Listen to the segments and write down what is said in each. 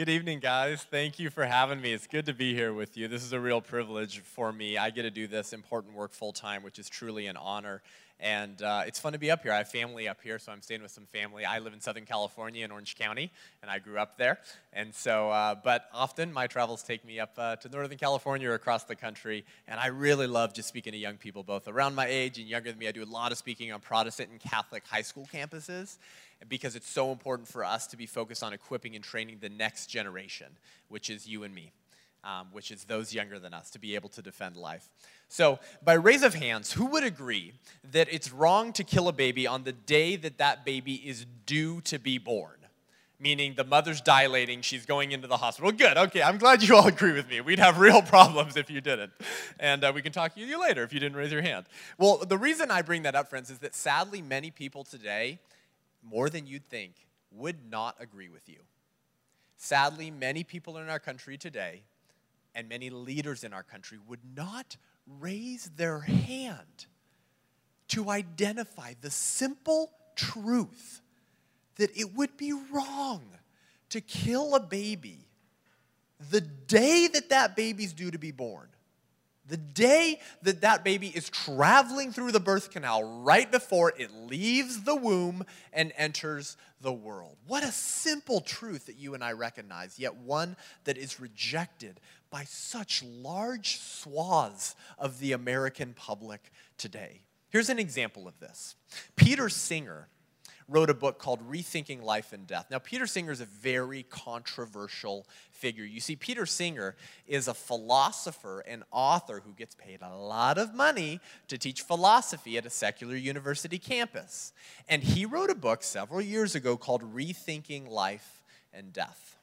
Good evening, guys. Thank you for having me. It's good to be here with you. This is a real privilege for me. I get to do this important work full time, which is truly an honor. And uh, it's fun to be up here. I have family up here, so I'm staying with some family. I live in Southern California in Orange County, and I grew up there. And so, uh, but often my travels take me up uh, to Northern California or across the country. And I really love just speaking to young people, both around my age and younger than me. I do a lot of speaking on Protestant and Catholic high school campuses because it's so important for us to be focused on equipping and training the next generation, which is you and me, um, which is those younger than us, to be able to defend life. So, by raise of hands, who would agree that it's wrong to kill a baby on the day that that baby is due to be born? Meaning the mother's dilating, she's going into the hospital. Good, okay, I'm glad you all agree with me. We'd have real problems if you didn't. And uh, we can talk to you later if you didn't raise your hand. Well, the reason I bring that up, friends, is that sadly, many people today, more than you'd think, would not agree with you. Sadly, many people in our country today and many leaders in our country would not raise their hand to identify the simple truth that it would be wrong to kill a baby the day that that baby's due to be born. The day that that baby is traveling through the birth canal right before it leaves the womb and enters the world. What a simple truth that you and I recognize, yet one that is rejected by such large swaths of the American public today. Here's an example of this Peter Singer wrote a book called Rethinking Life and Death. Now, Peter Singer is a very controversial figure. You see, Peter Singer is a philosopher and author who gets paid a lot of money to teach philosophy at a secular university campus. And he wrote a book several years ago called Rethinking Life and Death.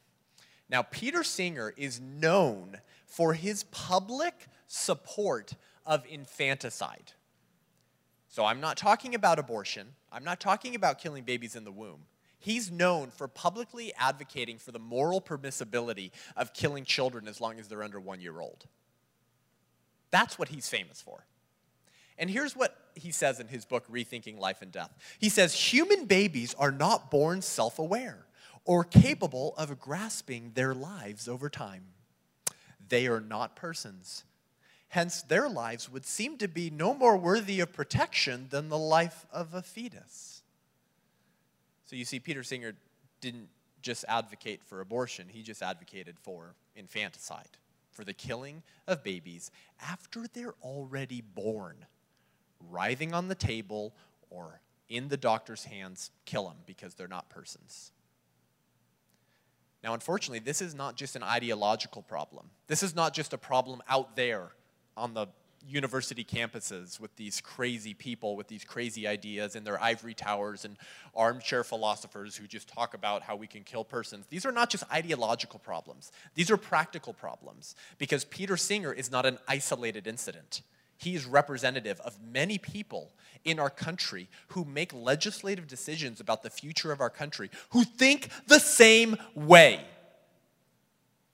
Now, Peter Singer is known for his public support of infanticide. So I'm not talking about abortion. I'm not talking about killing babies in the womb. He's known for publicly advocating for the moral permissibility of killing children as long as they're under one year old. That's what he's famous for. And here's what he says in his book, Rethinking Life and Death. He says, Human babies are not born self aware or capable of grasping their lives over time. They are not persons. Hence, their lives would seem to be no more worthy of protection than the life of a fetus. So you see, Peter Singer didn't just advocate for abortion, he just advocated for infanticide, for the killing of babies after they're already born, writhing on the table or in the doctor's hands, kill them because they're not persons. Now, unfortunately, this is not just an ideological problem. This is not just a problem out there on the university campuses with these crazy people with these crazy ideas in their ivory towers and armchair philosophers who just talk about how we can kill persons. These are not just ideological problems, these are practical problems because Peter Singer is not an isolated incident. He is representative of many people in our country who make legislative decisions about the future of our country who think the same way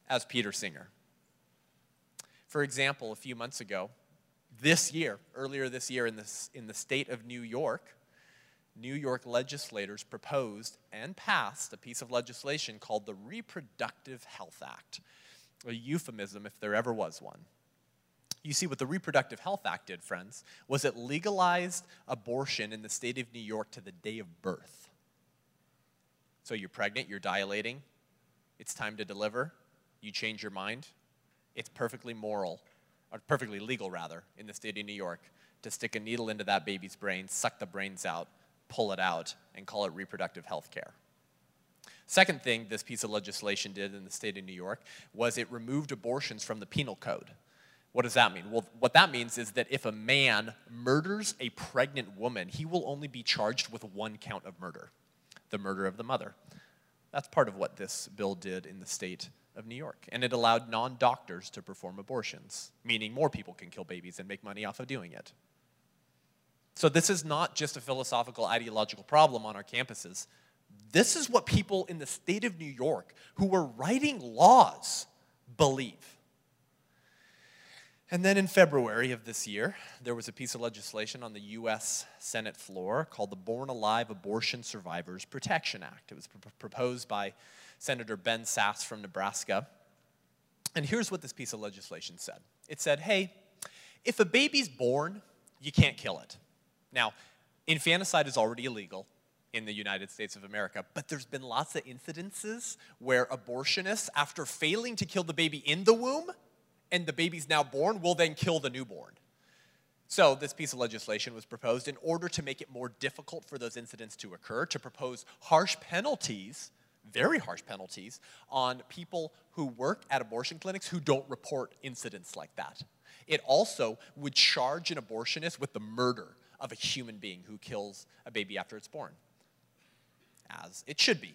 as Peter Singer. For example, a few months ago, this year, earlier this year in, this, in the state of New York, New York legislators proposed and passed a piece of legislation called the Reproductive Health Act, a euphemism if there ever was one. You see, what the Reproductive Health Act did, friends, was it legalized abortion in the state of New York to the day of birth. So you're pregnant, you're dilating, it's time to deliver, you change your mind. It's perfectly moral, or perfectly legal, rather, in the state of New York to stick a needle into that baby's brain, suck the brains out, pull it out, and call it reproductive health care. Second thing this piece of legislation did in the state of New York was it removed abortions from the penal code. What does that mean? Well, what that means is that if a man murders a pregnant woman, he will only be charged with one count of murder the murder of the mother. That's part of what this bill did in the state of New York. And it allowed non doctors to perform abortions, meaning more people can kill babies and make money off of doing it. So, this is not just a philosophical, ideological problem on our campuses. This is what people in the state of New York who were writing laws believe. And then in February of this year, there was a piece of legislation on the U.S. Senate floor called the Born Alive Abortion Survivors Protection Act. It was pr- proposed by Senator Ben Sasse from Nebraska. And here's what this piece of legislation said it said, hey, if a baby's born, you can't kill it. Now, infanticide is already illegal in the United States of America, but there's been lots of incidences where abortionists, after failing to kill the baby in the womb, and the baby's now born, will then kill the newborn. So, this piece of legislation was proposed in order to make it more difficult for those incidents to occur, to propose harsh penalties, very harsh penalties, on people who work at abortion clinics who don't report incidents like that. It also would charge an abortionist with the murder of a human being who kills a baby after it's born, as it should be.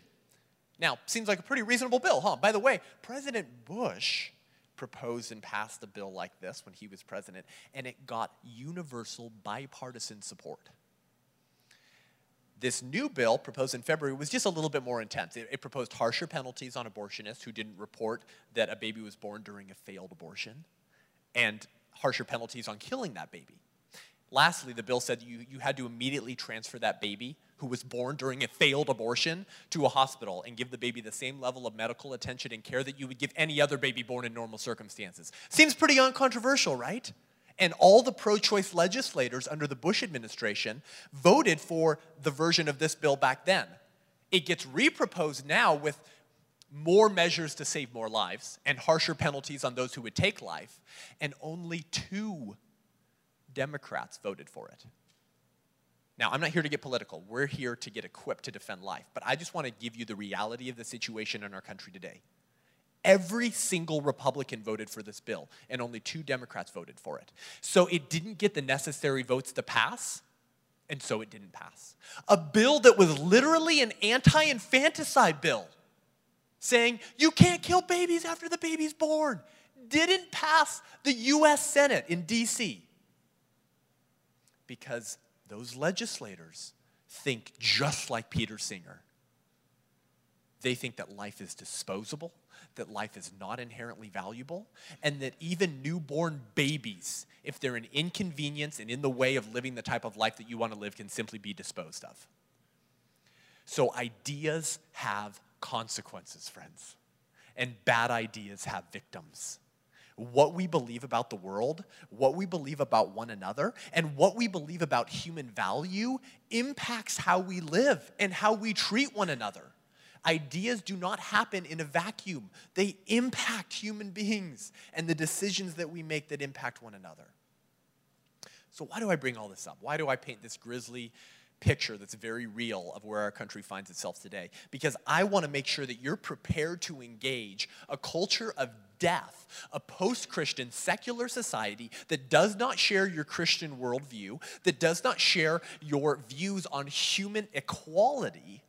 Now, seems like a pretty reasonable bill, huh? By the way, President Bush proposed and passed a bill like this when he was president, and it got universal bipartisan support. This new bill proposed in February was just a little bit more intense. It, it, proposed harsher penalties on abortionists who didn't report that a baby was born during a failed abortion, and harsher penalties on killing that baby. Lastly, the bill said you, you had to immediately transfer that baby who was born during a failed abortion to a hospital and give the baby the same level of medical attention and care that you would give any other baby born in normal circumstances. Seems pretty uncontroversial, right? And all the pro choice legislators under the Bush administration voted for the version of this bill back then. It gets reproposed now with more measures to save more lives and harsher penalties on those who would take life, and only two Democrats voted for it. Now, I'm not here to get political. We're here to get equipped to defend life. But I just want to give you the reality of the situation in our country today. Every single Republican voted for this bill, and only two Democrats voted for it. So it didn't get the necessary votes to pass, and so it didn't pass. A bill that was literally an anti infanticide bill saying you can't kill babies after the baby's born, didn't pass the US Senate in DC because those legislators think just like Peter Singer. They think that life is disposable, that life is not inherently valuable, and that even newborn babies, if they're an inconvenience and in the way of living the type of life that you want to live, can simply be disposed of. So ideas have consequences, friends. And bad ideas have victims. What we believe about the world, what we believe about one another, and what we believe about human value impacts how we live and how we treat one another. Ideas do not happen in a vacuum, they impact human beings and the decisions that we make that impact one another. So, why do I bring all this up? Why do I paint this grisly picture that's very real of where our country finds itself today. Because I want to make sure that you're prepared to engage a culture of death, a post Christian secular society that does not share your Christian worldview, that does not share your views on human equality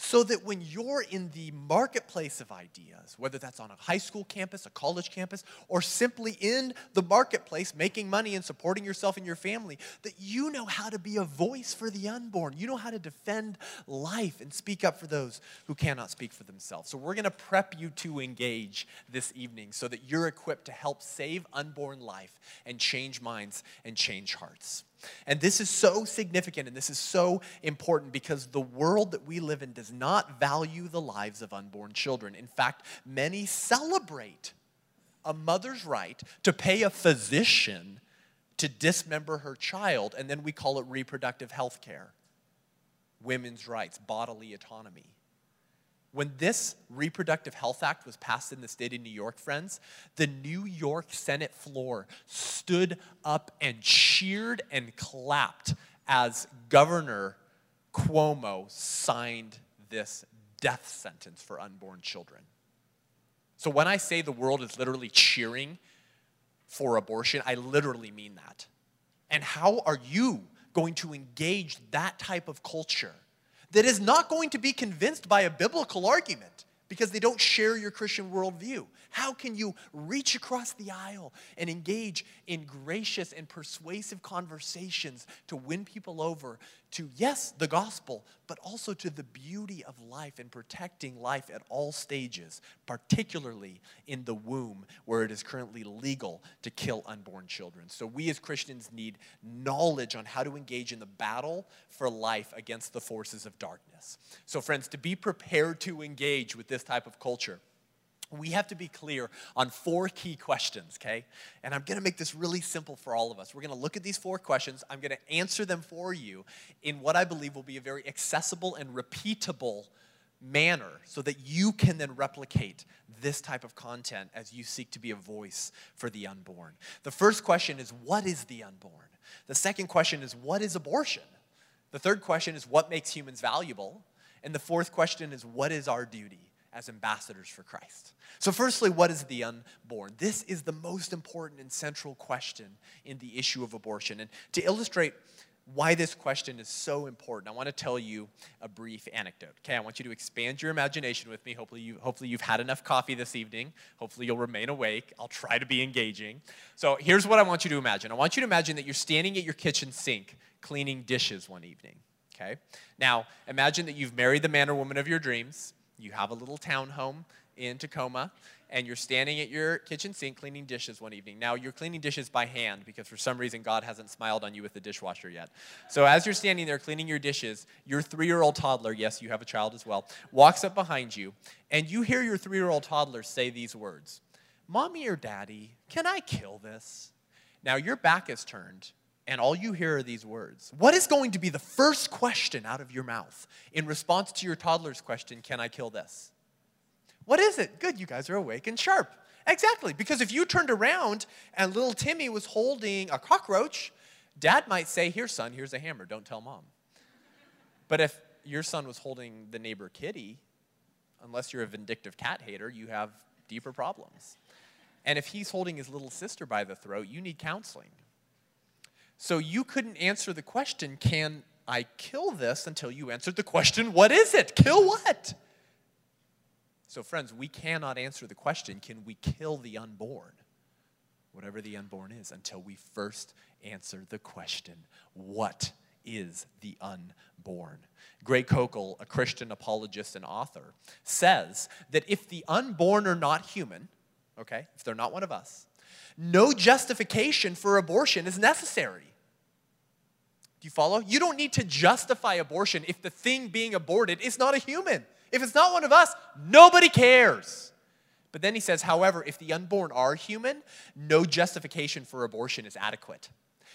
so that when you're in the marketplace of ideas, whether that's on a high school campus, a college campus, or simply in the marketplace making money and supporting yourself and your family, that you know how to be a voice for the unborn. You know how to defend life and speak up for those who cannot speak for themselves. So we're going to prep you to engage this evening so that you're equipped to help save unborn life and change minds and change hearts. And this is so significant and this is so important because the world that we live in does not value the lives of unborn children. In fact, many celebrate a mother's right to pay a physician to dismember her child, and then we call it reproductive health care, women's rights, bodily autonomy. When this Reproductive Health Act was passed in the state of New York, friends, the New York Senate floor stood up and cheered and clapped as Governor Cuomo signed this death sentence for unborn children. So when I say the world is literally cheering for abortion, I literally mean that. And how are you going to engage that type of culture? That is not going to be convinced by a biblical argument because they don't share your Christian worldview? How can you reach across the aisle and engage in gracious and persuasive conversations to win people over to, yes, the gospel, but also to the beauty of life and protecting life at all stages, particularly in the womb where it is currently legal to kill unborn children. So, we as Christians need knowledge on how to engage in the battle for life against the forces of darkness. So, friends, to be prepared to engage with this type of culture, we have to be clear on four key questions, okay? And I'm gonna make this really simple for all of us. We're gonna look at these four questions. I'm gonna answer them for you in what I believe will be a very accessible and repeatable manner so that you can then replicate this type of content as you seek to be a voice for the unborn. The first question is what is the unborn? The second question is what is abortion? The third question is what makes humans valuable? And the fourth question is what is our duty? As ambassadors for Christ. So, firstly, what is the unborn? This is the most important and central question in the issue of abortion. And to illustrate why this question is so important, I want to tell you a brief anecdote. Okay, I want you to expand your imagination with me. Hopefully, you, hopefully you've had enough coffee this evening. Hopefully, you'll remain awake. I'll try to be engaging. So, here's what I want you to imagine I want you to imagine that you're standing at your kitchen sink cleaning dishes one evening. Okay? Now, imagine that you've married the man or woman of your dreams you have a little townhome in Tacoma, and you're standing at your kitchen sink cleaning dishes one evening. Now, you're cleaning dishes by hand because for some reason God hasn't smiled on you with the dishwasher yet. So, as you're standing there cleaning your dishes, your three year old toddler, yes, you have a child as well, walks up behind you, and you hear your three year old toddler say these words Mommy or Daddy, can I kill this? Now, your back is turned, and all you hear are these words. What is going to be the first question out of your mouth in response to your toddler's question, Can I kill this? What is it? Good, you guys are awake and sharp. Exactly, because if you turned around and little Timmy was holding a cockroach, dad might say, Here, son, here's a hammer, don't tell mom. But if your son was holding the neighbor kitty, unless you're a vindictive cat hater, you have deeper problems. And if he's holding his little sister by the throat, you need counseling. So you couldn't answer the question, can I kill this, until you answered the question, what is it? Kill what? So, friends, we cannot answer the question, can we kill the unborn? Whatever the unborn is, until we first answer the question, what is the unborn? Greg Koukl, a Christian apologist and author, says that if the unborn are not human, okay, if they're not one of us, no justification for abortion is necessary. Do you follow? You don't need to justify abortion if the thing being aborted is not a human. If it's not one of us, nobody cares. But then he says, however, if the unborn are human, no justification for abortion is adequate.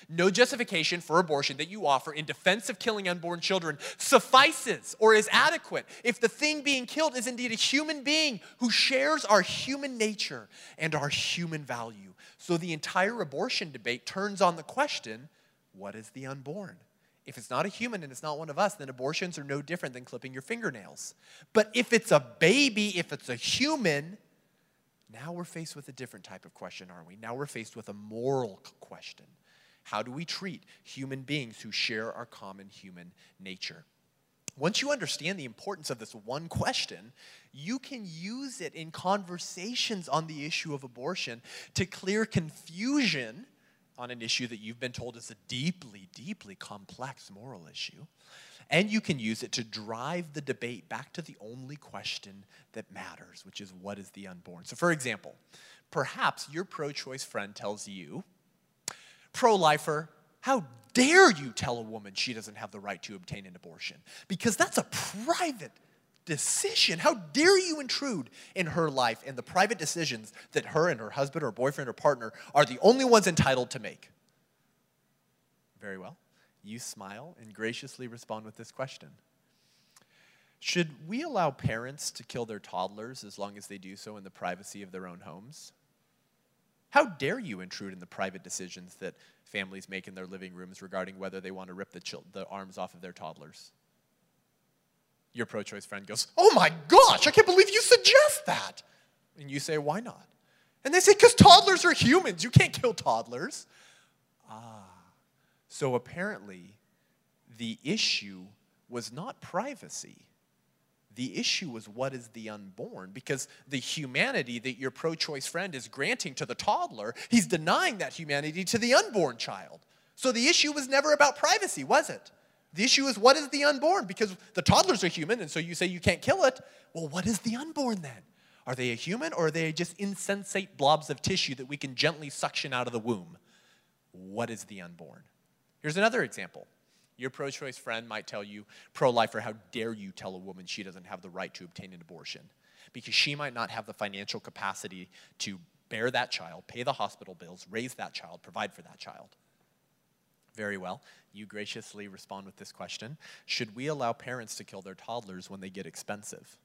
No justification for abortion that you offer in defense of killing unborn children suffices or is adequate if the thing being killed is indeed a human being who shares our human nature and our human value. So the entire abortion debate turns on the question what is the unborn? If it's not a human and it's not one of us, then abortions are no different than clipping your fingernails. But if it's a baby, if it's a human, now we're faced with a different type of question, aren't we? Now we're faced with a moral question. How do we treat human beings who share our common human nature? Once you understand the importance of this one question, you can use it in conversations on the issue of abortion to clear confusion on an issue that you've been told is a deeply, deeply complex moral issue. And you can use it to drive the debate back to the only question that matters, which is what is the unborn? So, for example, perhaps your pro choice friend tells you, pro lifer, how dare you tell a woman she doesn't have the right to obtain an abortion? Because that's a private decision. How dare you intrude in her life and the private decisions that her and her husband or boyfriend or partner are the only ones entitled to make? Very well. You smile and graciously respond with this question Should we allow parents to kill their toddlers as long as they do so in the privacy of their own homes? How dare you intrude in the private decisions that families make in their living rooms regarding whether they want to rip the, the arms off of their toddlers? your pro choice friend goes, Oh my gosh, I can't believe you suggest that. And you say, Why not? And they say, Because toddlers are humans. You can't kill toddlers. Ah. So apparently, the issue was not privacy. The issue was what is the unborn? Because the humanity that your pro choice friend is granting to the toddler, he's denying that humanity to the unborn child. So the issue was never about privacy, was it? The issue is what is the unborn? Because the toddlers are human, and so you say you can't kill it. Well, what is the unborn then? Are they a human or are they just insensate blobs of tissue that we can gently suction out of the womb? What is the unborn? Here's another example. Your pro choice friend might tell you, pro lifer, how dare you tell a woman she doesn't have the right to obtain an abortion? Because she might not have the financial capacity to bear that child, pay the hospital bills, raise that child, provide for that child. Very well. You graciously respond with this question Should we allow parents to kill their toddlers when they get expensive?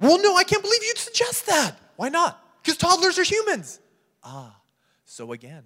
Well, no, I can't believe you'd suggest that. Why not? Because toddlers are humans. Ah, so again,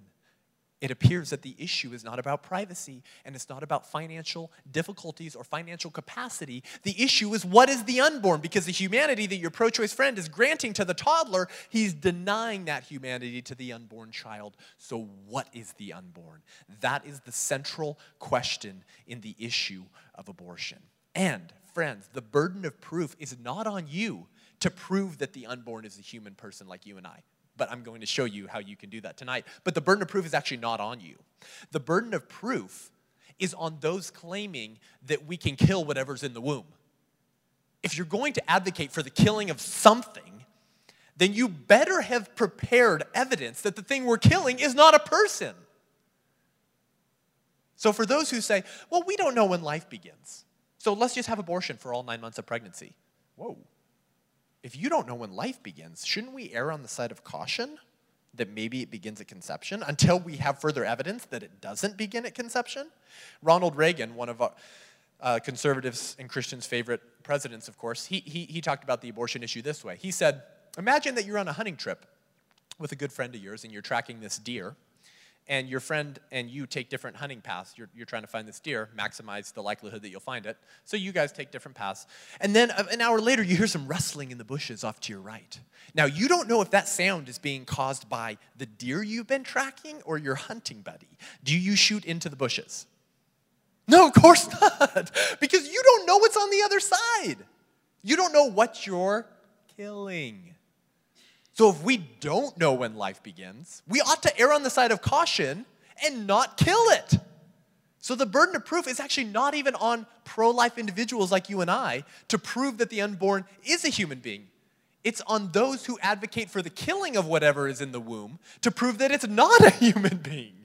it appears that the issue is not about privacy and it's not about financial difficulties or financial capacity. The issue is what is the unborn? Because the humanity that your pro choice friend is granting to the toddler, he's denying that humanity to the unborn child. So, what is the unborn? That is the central question in the issue of abortion. And, friends, the burden of proof is not on you to prove that the unborn is a human person like you and I but I'm going to show you how you can do that tonight. But the burden of proof is actually not on you. The burden of proof is on those claiming that we can kill whatever's in the womb. If you're going to advocate for the killing of something, then you better have prepared evidence that the thing we're killing is not a person. So, for those who say, well, we don't know when life begins, so let's just have abortion for all nine months of pregnancy. Whoa if you don't know when life begins, shouldn't we err on the side of caution that maybe it begins at conception until we have further evidence that it doesn't begin at conception? Ronald Reagan, one of our uh, conservatives and Christians' favorite presidents, of course, he, he, he talked about the abortion issue this way. He said, Imagine that you're on a hunting trip with a good friend of yours and you're tracking this deer and your friend and you take different hunting paths. You're, you're trying to find this deer, maximize the likelihood that you'll find it. So you guys take different paths. And then uh, an hour later, you hear some rustling in the bushes off to your right. Now, you don't know if that sound is being caused by the deer you've been tracking or your hunting buddy. Do you shoot into the bushes? No, of course not, because you don't know what's on the other side. You don't know what you're killing. So if we don't know when life begins, we ought to err on the side of caution and not kill it. So the burden of proof is actually not even on pro life individuals like you and I to prove that the unborn is a human being. It's on those who advocate for the killing of whatever is in the womb to prove that it's not a human being.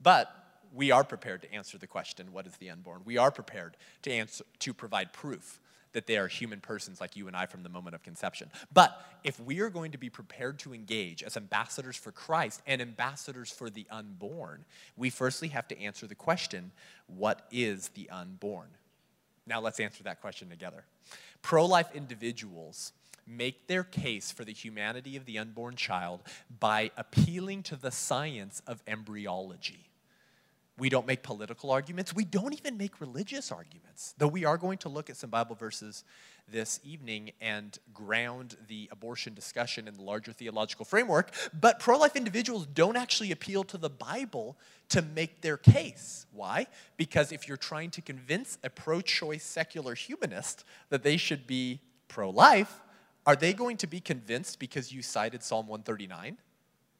But we are prepared to answer the question what is the unborn? We are prepared to answer to provide proof that they are human persons like you and I from the moment of conception. But if we are going to be prepared to engage as ambassadors for Christ and ambassadors for the unborn, we firstly have to answer the question what is the unborn? Now let's answer that question together. Pro life individuals make their case for the humanity of the unborn child by appealing to the science of embryology. We don't make political arguments. We don't even make religious arguments. Though we are going to look at some Bible verses this evening and ground the abortion discussion in the larger theological framework. But pro life individuals don't actually appeal to the Bible to make their case. Why? Because if you're trying to convince a pro choice secular humanist that they should be pro life, are they going to be convinced because you cited Psalm 139?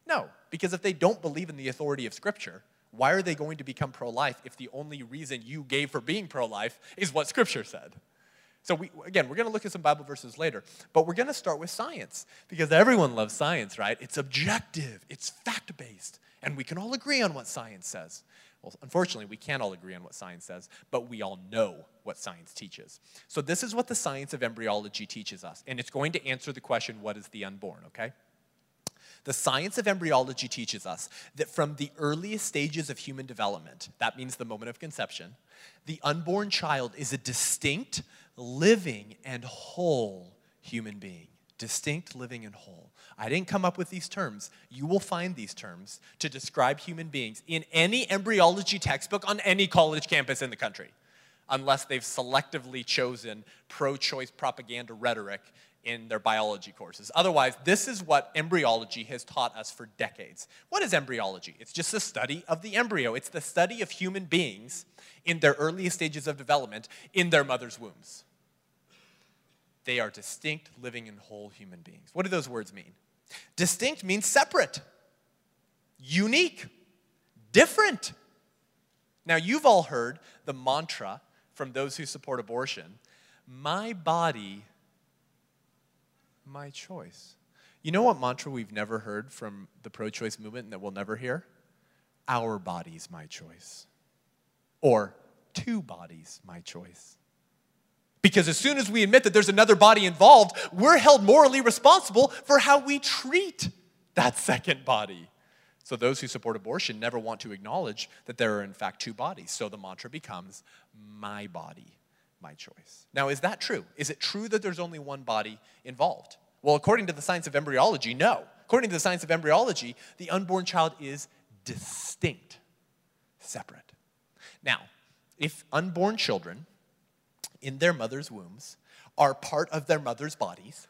No, because if they don't believe in the authority of Scripture, why are they going to become pro life if the only reason you gave for being pro life is what Scripture said? So, we, again, we're going to look at some Bible verses later, but we're going to start with science because everyone loves science, right? It's objective, it's fact based, and we can all agree on what science says. Well, unfortunately, we can't all agree on what science says, but we all know what science teaches. So, this is what the science of embryology teaches us, and it's going to answer the question what is the unborn, okay? The science of embryology teaches us that from the earliest stages of human development, that means the moment of conception, the unborn child is a distinct, living, and whole human being. Distinct, living, and whole. I didn't come up with these terms. You will find these terms to describe human beings in any embryology textbook on any college campus in the country, unless they've selectively chosen pro choice propaganda rhetoric in their biology courses. Otherwise, this is what embryology has taught us for decades. What is embryology? It's just the study of the embryo, it's the study of human beings in their earliest stages of development in their mother's wombs. They are distinct, living, and whole human beings. What do those words mean? Distinct means separate, unique, different. Now, you've all heard the mantra from those who support abortion my body, my choice. You know what mantra we've never heard from the pro choice movement and that we'll never hear? Our body's my choice. Or two bodies, my choice. Because as soon as we admit that there's another body involved, we're held morally responsible for how we treat that second body. So those who support abortion never want to acknowledge that there are, in fact, two bodies. So the mantra becomes my body, my choice. Now, is that true? Is it true that there's only one body involved? Well, according to the science of embryology, no. According to the science of embryology, the unborn child is distinct, separate. Now, if unborn children in their mother's wombs are part of their mother's bodies,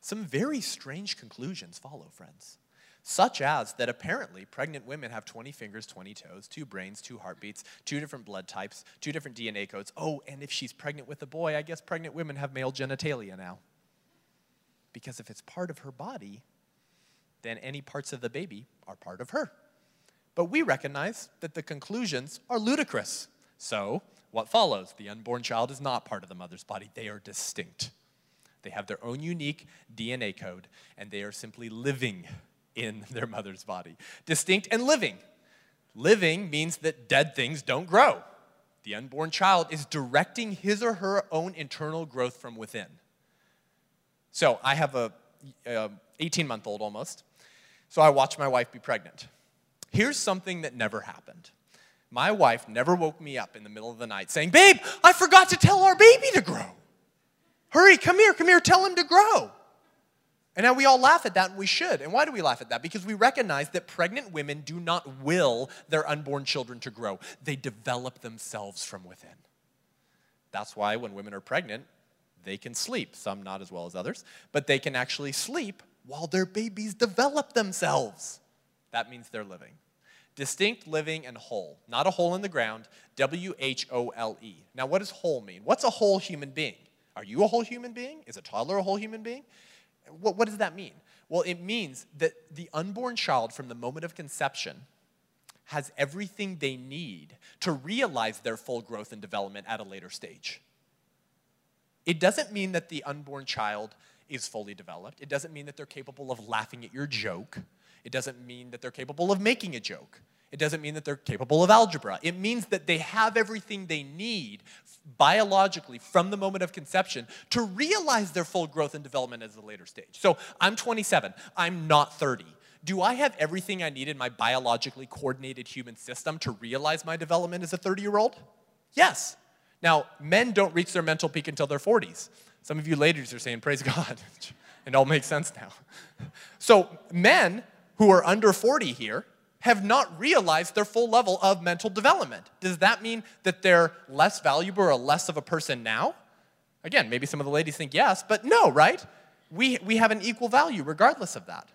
some very strange conclusions follow, friends. Such as that apparently pregnant women have 20 fingers, 20 toes, two brains, two heartbeats, two different blood types, two different DNA codes. Oh, and if she's pregnant with a boy, I guess pregnant women have male genitalia now. Because if it's part of her body, then any parts of the baby are part of her. But we recognize that the conclusions are ludicrous. So, what follows? The unborn child is not part of the mother's body, they are distinct. They have their own unique DNA code, and they are simply living in their mother's body. Distinct and living. Living means that dead things don't grow. The unborn child is directing his or her own internal growth from within. So I have a um, 18 month old almost. So I watched my wife be pregnant. Here's something that never happened. My wife never woke me up in the middle of the night saying, Babe, I forgot to tell our baby to grow. Hurry, come here, come here, tell him to grow. And now we all laugh at that, and we should. And why do we laugh at that? Because we recognize that pregnant women do not will their unborn children to grow, they develop themselves from within. That's why when women are pregnant, they can sleep. Some not as well as others, but they can actually sleep while their babies develop themselves. That means they're living. Distinct, living, and whole. Not a hole in the ground. W H O L E. Now, what does whole mean? What's a whole human being? Are you a whole human being? Is a toddler a whole human being? What, what does that mean? Well, it means that the unborn child, from the moment of conception, has everything they need to realize their full growth and development at a later stage. It doesn't mean that the unborn child is fully developed. It doesn't mean that they're capable of laughing at your joke. It doesn't mean that they're capable of making a joke. It doesn't mean that they're capable of algebra. It means that they have everything they need biologically from the moment of conception to realize their full growth and development at a later stage. So I'm 27, I'm not 30. Do I have everything I need in my biologically coordinated human system to realize my development as a 30 year old? Yes. Now, men don't reach their mental peak until their 40s. Some of you ladies are saying, Praise God. it all makes sense now. So, men who are under 40 here have not realized their full level of mental development. Does that mean that they're less valuable or less of a person now? Again, maybe some of the ladies think yes, but no, right? We, we have an equal value regardless of that.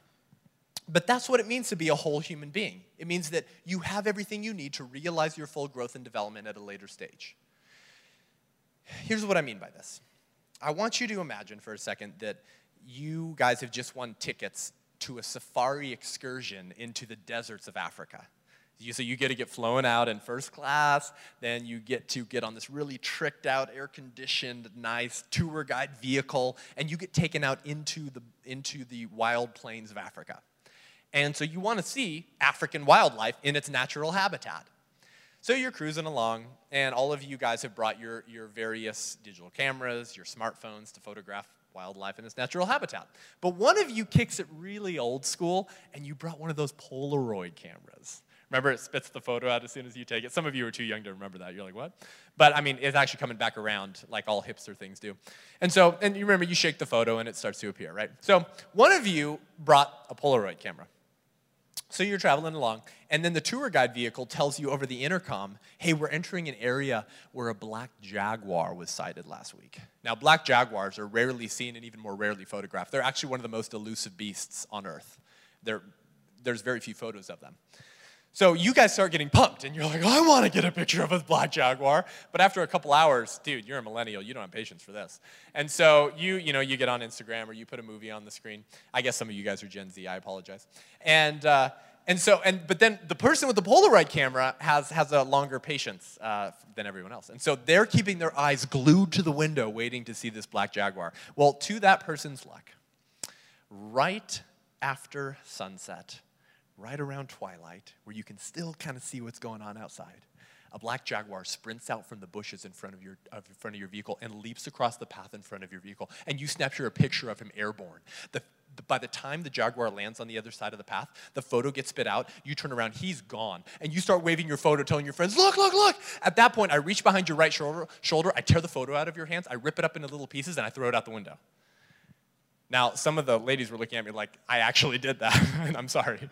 But that's what it means to be a whole human being. It means that you have everything you need to realize your full growth and development at a later stage. Here's what I mean by this I want you to imagine for a second that you guys have just won tickets to a safari excursion into the deserts of Africa. You, so you get to get flown out in first class, then you get to get on this really tricked out, air conditioned, nice tour guide vehicle, and you get taken out into the, into the wild plains of Africa. And so you want to see African wildlife in its natural habitat. So you're cruising along, and all of you guys have brought your, your various digital cameras, your smartphones to photograph wildlife in its natural habitat. But one of you kicks it really old school, and you brought one of those Polaroid cameras. Remember, it spits the photo out as soon as you take it. Some of you are too young to remember that. You're like, what? But I mean, it's actually coming back around like all hipster things do. And so, and you remember, you shake the photo and it starts to appear, right? So, one of you brought a Polaroid camera. So you're traveling along, and then the tour guide vehicle tells you over the intercom, hey, we're entering an area where a black jaguar was sighted last week. Now, black jaguars are rarely seen and even more rarely photographed. They're actually one of the most elusive beasts on Earth. They're, there's very few photos of them. So you guys start getting pumped, and you're like, I want to get a picture of a black jaguar. But after a couple hours, dude, you're a millennial. You don't have patience for this. And so you, you know, you get on Instagram or you put a movie on the screen. I guess some of you guys are Gen Z. I apologize. And uh, and so, and but then the person with the Polaroid camera has has a longer patience uh, than everyone else, and so they're keeping their eyes glued to the window, waiting to see this black jaguar. Well, to that person's luck, right after sunset, right around twilight, where you can still kind of see what's going on outside, a black jaguar sprints out from the bushes in front of your of in front of your vehicle and leaps across the path in front of your vehicle, and you snapshot a picture of him airborne. The by the time the jaguar lands on the other side of the path, the photo gets spit out, you turn around, he's gone. And you start waving your photo, telling your friends, look, look, look. At that point, I reach behind your right shoulder, shoulder, I tear the photo out of your hands, I rip it up into little pieces, and I throw it out the window. Now, some of the ladies were looking at me like, I actually did that, and I'm sorry.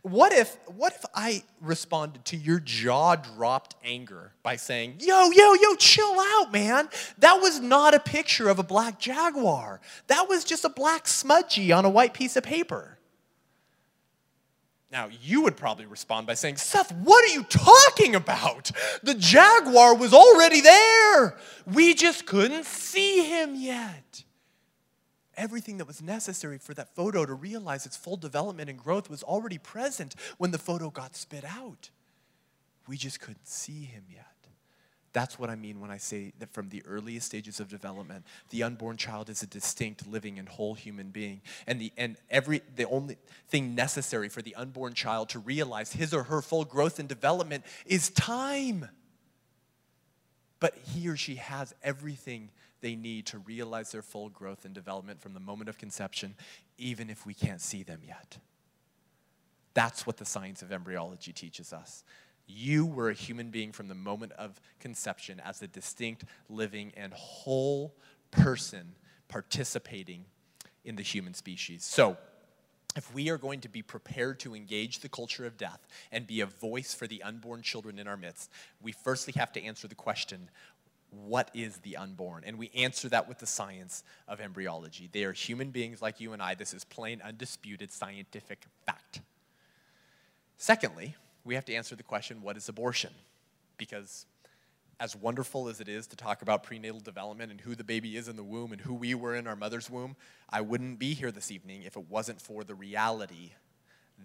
What if, what if I responded to your jaw dropped anger by saying, Yo, yo, yo, chill out, man. That was not a picture of a black jaguar. That was just a black smudgy on a white piece of paper. Now, you would probably respond by saying, Seth, what are you talking about? The jaguar was already there. We just couldn't see him yet everything that was necessary for that photo to realize its full development and growth was already present when the photo got spit out. We just couldn't see him yet. That's what I mean when I say that from the earliest stages of development, the unborn child is a distinct, living, and whole human being. And the and every the only thing necessary for the unborn child to realize his or her full growth and development is time. But he or she has everything they need to realize their full growth and development from the moment of conception, even if we can't see them yet. That's what the science of embryology teaches us. You were a human being from the moment of conception as a distinct, living, and whole person participating in the human species. So, if we are going to be prepared to engage the culture of death and be a voice for the unborn children in our midst, we firstly have to answer the question what is the unborn? And we answer that with the science of embryology. They are human beings like you and I. This is plain, undisputed scientific fact. Secondly, we have to answer the question what is abortion? Because as wonderful as it is to talk about prenatal development and who the baby is in the womb and who we were in our mother's womb, I wouldn't be here this evening if it wasn't for the reality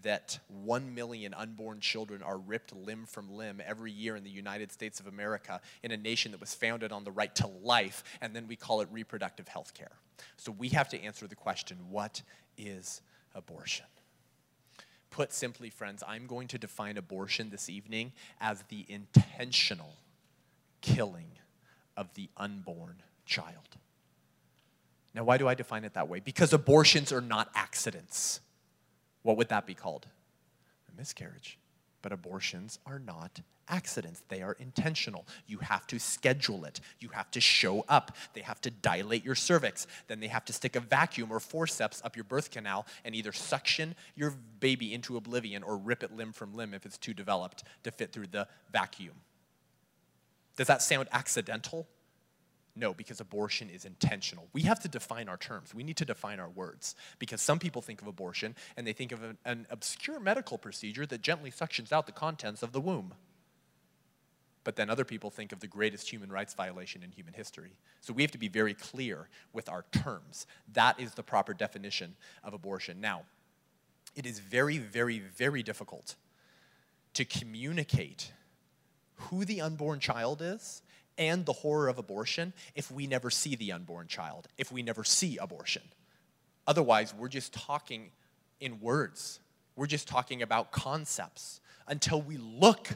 that 1 million unborn children are ripped limb from limb every year in the United States of America in a nation that was founded on the right to life, and then we call it reproductive health care. So we have to answer the question what is abortion? Put simply, friends, I'm going to define abortion this evening as the intentional killing of the unborn child. Now, why do I define it that way? Because abortions are not accidents. What would that be called? A miscarriage. But abortions are not accidents. They are intentional. You have to schedule it. You have to show up. They have to dilate your cervix. Then they have to stick a vacuum or forceps up your birth canal and either suction your baby into oblivion or rip it limb from limb if it's too developed to fit through the vacuum. Does that sound accidental? No, because abortion is intentional. We have to define our terms. We need to define our words. Because some people think of abortion and they think of an, an, obscure medical procedure that gently suctions out the contents of the womb. But then other people think of the greatest human rights violation in human history. So we have to be very clear with our terms. That is the proper definition of abortion. Now, it is very, very, very difficult to communicate who the unborn child is and the horror of abortion if we never see the unborn child, if we never see abortion. Otherwise, we're just talking in words. We're just talking about concepts until we look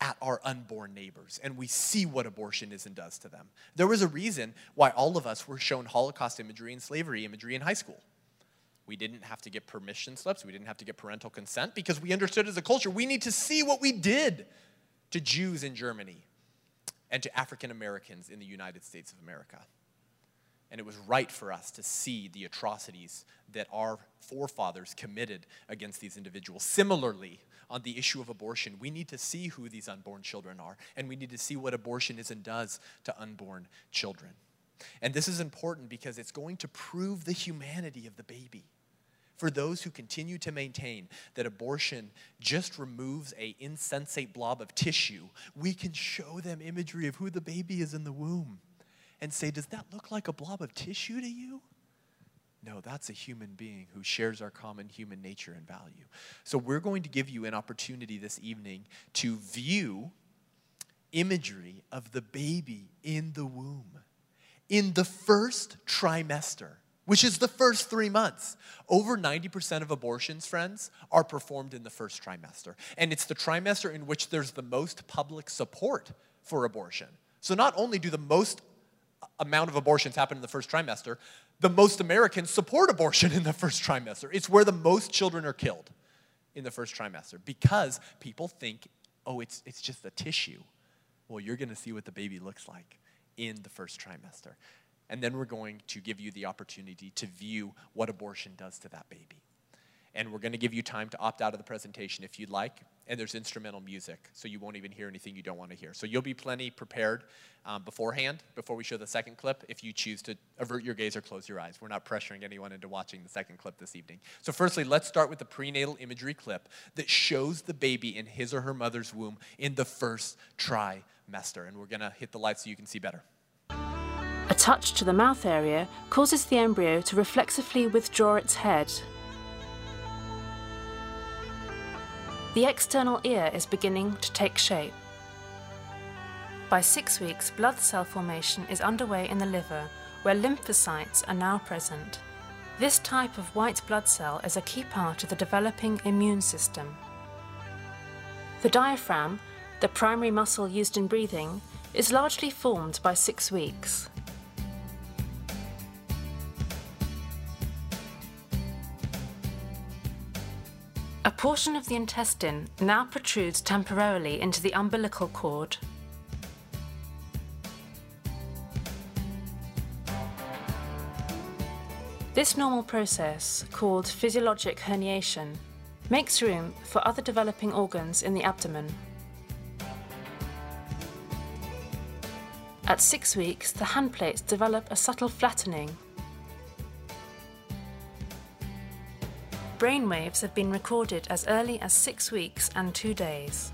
at our unborn neighbors and we see what abortion is and does to them. There was a reason why all of us were shown Holocaust imagery and slavery imagery in high school. We didn't have to get permission slips, we didn't have to get parental consent because we understood as a culture we need to see what we did to Jews in Germany, and to African Americans in the United States of America. And it was right for us to see the atrocities that our forefathers committed against these individuals. Similarly, on the issue of abortion, we need to see who these unborn children are, and we need to see what abortion is and does to unborn children. And this is important because it's going to prove the humanity of the baby for those who continue to maintain that abortion just removes a insensate blob of tissue, we can show them imagery of who the baby is in the womb and say, Does that look like a blob of tissue to you? No, that's a human being who shares our common human nature and value. So we're going to give you an opportunity this evening to view imagery of the baby in the womb in the first trimester, which is the first three months. Over 90% of abortions, friends, are performed in the first trimester. And it's the trimester in which there's the most public support for abortion. So not only do the most amount of abortions happen in the first trimester, the most Americans support abortion in the first trimester. It's where the most children are killed in the first trimester because people think, oh, it's, it's just a tissue. Well, you're going to see what the baby looks like in the first trimester. And then we're going to give you the opportunity to view what abortion does to that baby. And we're going to give you time to opt out of the presentation if you'd like. And there's instrumental music, so you won't even hear anything you don't want to hear. So you'll be plenty prepared um, beforehand, before we show the second clip, if you choose to avert your gaze or close your eyes. We're not pressuring anyone into watching the second clip this evening. So, firstly, let's start with the prenatal imagery clip that shows the baby in his or her mother's womb in the first trimester. And we're going to hit the light so you can see better. A touch to the mouth area causes the embryo to reflexively withdraw its head. The external ear is beginning to take shape. By six weeks, blood cell formation is underway in the liver, where lymphocytes are now present. This type of white blood cell is a key part of the developing immune system. The diaphragm, the primary muscle used in breathing, is largely formed by six weeks. Portion of the intestine now protrudes temporarily into the umbilical cord. This normal process, called physiologic herniation, makes room for other developing organs in the abdomen. At six weeks, the handplates develop a subtle flattening brainwaves have been recorded as early as six weeks and two days.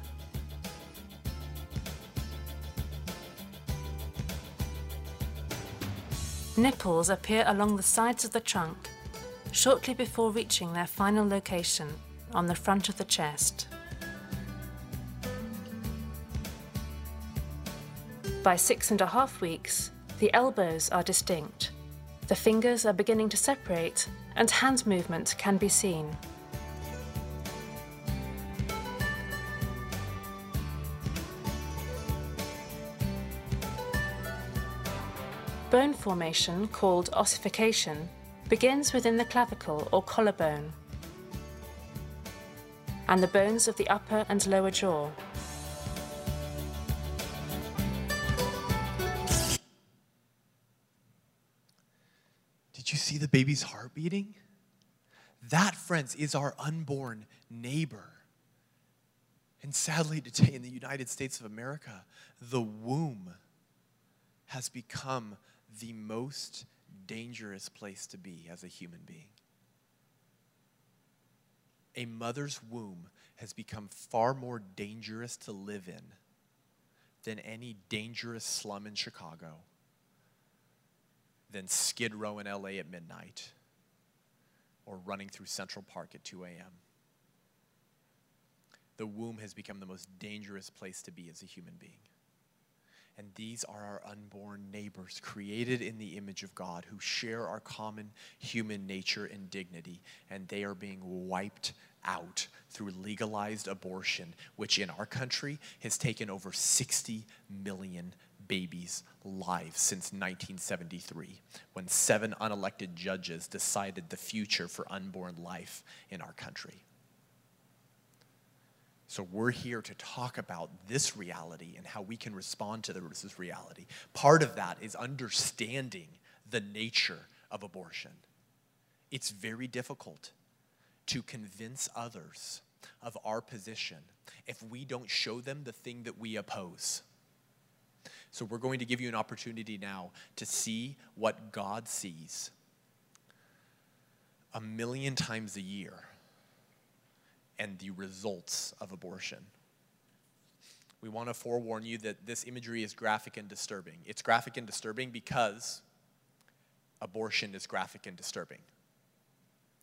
Nipples appear along the sides of the trunk, shortly before reaching their final location on the front of the chest. By six and a half weeks, the elbows are distinct. The fingers are beginning to separate and hand movement can be seen. Bone formation, called ossification, begins within the clavicle or collarbone and the bones of the upper and lower jaw. See the baby's heart beating? That, friends, is our unborn neighbor. And sadly, today in the United States of America, the womb has become the most dangerous place to be as a human being. A mother's womb has become far more dangerous to live in than any dangerous slum in Chicago than Skid Row in LA at midnight or running through Central Park at 2 a.m. The womb has become the most dangerous place to be as a human being. And these are our unborn neighbors, created in the image of God, who share our common human nature and dignity, and they are being wiped out through legalized abortion, which in our country has taken over 60 million babies' lives since 1973, when seven unelected judges decided the future for unborn life in our country. So, we're here to talk about this reality and how we can respond to this reality. Part of that is understanding the nature of abortion. It's very difficult to convince others of our position if we don't show them the thing that we oppose. So we're going to give you an opportunity now to see what God sees a million times a year and the results of abortion. We want to forewarn you that this imagery is graphic and disturbing. It's graphic and disturbing because abortion is graphic and disturbing.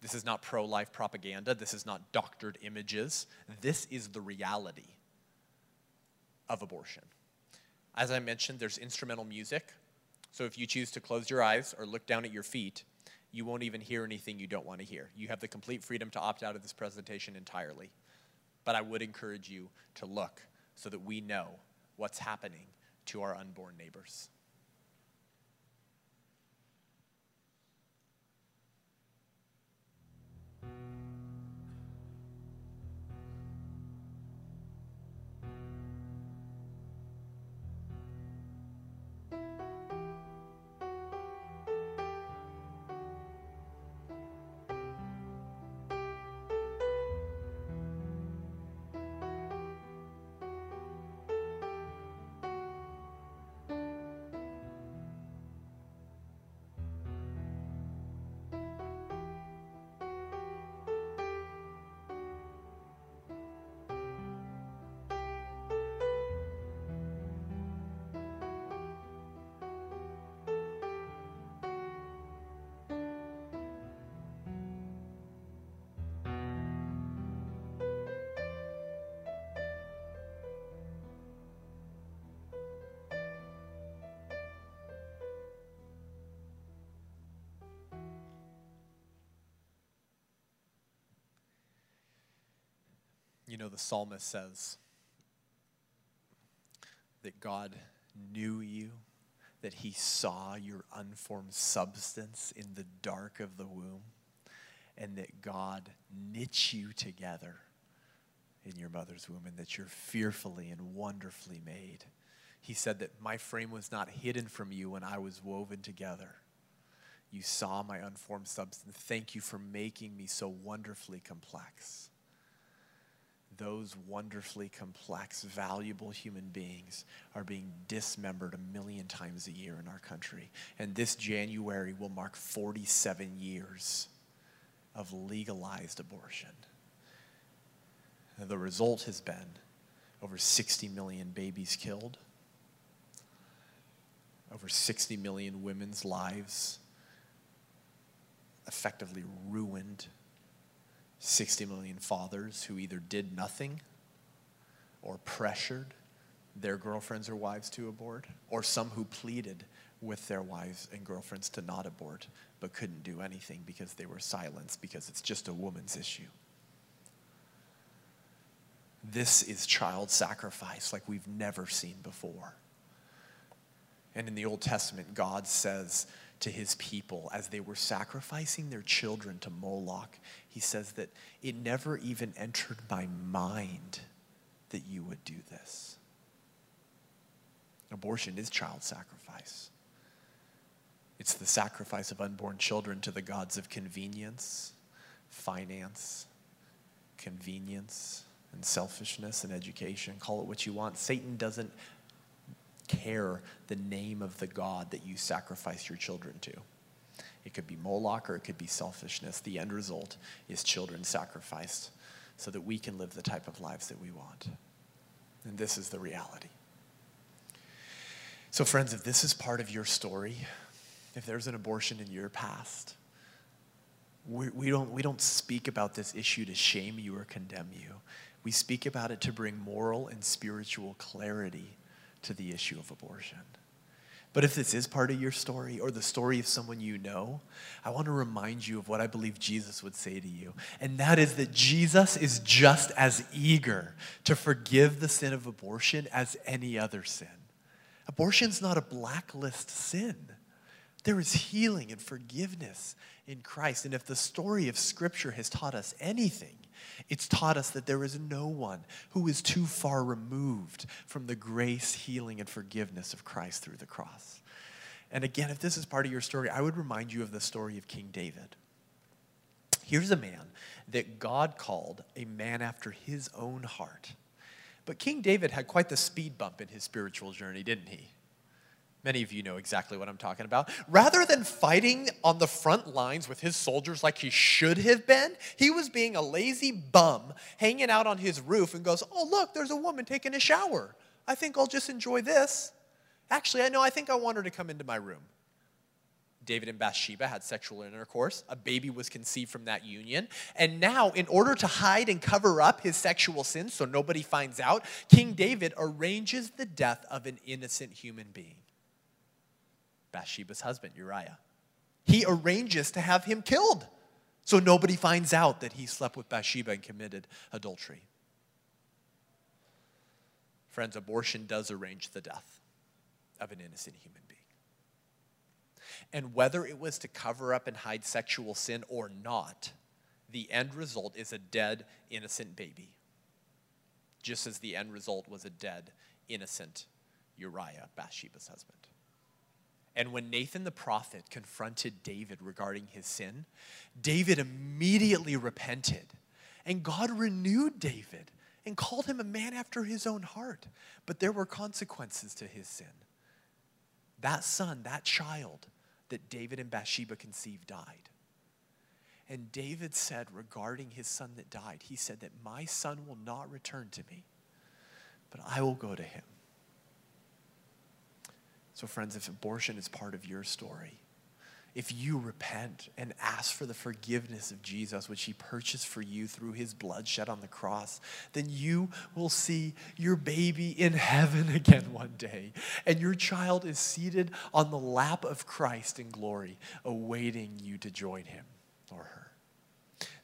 This is not pro life propaganda. This is not doctored images. This is the reality of abortion. As I mentioned, there's instrumental music. So if you choose to close your eyes or look down at your feet, you won't even hear anything you don't want to hear. You have the complete freedom to opt out of this presentation entirely. But I would encourage you to look so that we know what's happening to our unborn neighbors. You know, the psalmist says that God knew you, that he saw your unformed substance in the dark of the womb, and that God knit you together in your mother's womb, and that you're fearfully and wonderfully made. He said that my frame was not hidden from you when I was woven together. You saw my unformed substance. Thank you for making me so wonderfully complex those wonderfully complex, valuable human beings are being dismembered a million times a year in our country. And this January will mark 47 years of legalized abortion. And the result has been over 60 million babies killed, over 60 million women's lives effectively ruined 60 million fathers who either did nothing or pressured their girlfriends or wives to abort, or some who pleaded with their wives and girlfriends to not abort but couldn't do anything because they were silenced because it's just a woman's issue. This is child sacrifice like we've never seen before. And in the Old Testament, God says, to his people as they were sacrificing their children to Moloch. He says that it never even entered my mind that you would do this. Abortion is child sacrifice. It's the sacrifice of unborn children to the gods of convenience, finance, convenience, and selfishness and education. Call it what you want. Satan doesn't care the name of the God that you sacrifice your children to. It could be Moloch or it could be selfishness. The end result is children sacrificed so that we can live the type of lives that we want. And this is the reality. So, friends, if this is part of your story, if there's an abortion in your past, we, we, don't, we don't speak about this issue to shame you or condemn you. We speak about it to bring moral and spiritual clarity to the issue of abortion. But if this is part of your story or the story of someone you know, I want to remind you of what I believe Jesus would say to you. And that is that Jesus is just as eager to forgive the sin of abortion as any other sin. Abortion's not a blacklist sin. There is healing and forgiveness in Christ. And if the story of Scripture has taught us anything, it's taught us that there is no one who is too far removed from the grace, healing, and forgiveness of Christ through the cross. And again, if this is part of your story, I would remind you of the story of King David. Here's a man that God called a man after his own heart. But King David had quite the speed bump in his spiritual journey, didn't he? Many of you know exactly what I'm talking about. Rather than fighting on the front lines with his soldiers like he should have been, he was being a lazy bum hanging out on his roof and goes, Oh, look, there's a woman taking a shower. I think I'll just enjoy this. Actually, I know, I think I want her to come into my room. David and Bathsheba had sexual intercourse. A baby was conceived from that union. And now, in order to hide and cover up his sexual sins so nobody finds out, King David arranges the death of an innocent human being Bathsheba's husband, Uriah. He arranges to have him killed so nobody finds out that he slept with Bathsheba and committed adultery. Friends, abortion does arrange the death of an innocent human being. And whether it was to cover up and hide sexual sin or not, the end result is a dead, innocent baby. Just as the end result was a dead, innocent Uriah, Bathsheba's husband. And when Nathan the prophet confronted David regarding his sin, David immediately repented. And God renewed David and called him a man after his own heart. But there were consequences to his sin. That son, that child, that David and Bathsheba conceived died. And David said regarding his son that died, he said that my son will not return to me, but I will go to him. So, friends, if abortion is part of your story, if you repent and ask for the forgiveness of Jesus, which he purchased for you through his blood shed on the cross, then you will see your baby in heaven again one day. And your child is seated on the lap of Christ in glory, awaiting you to join him or her.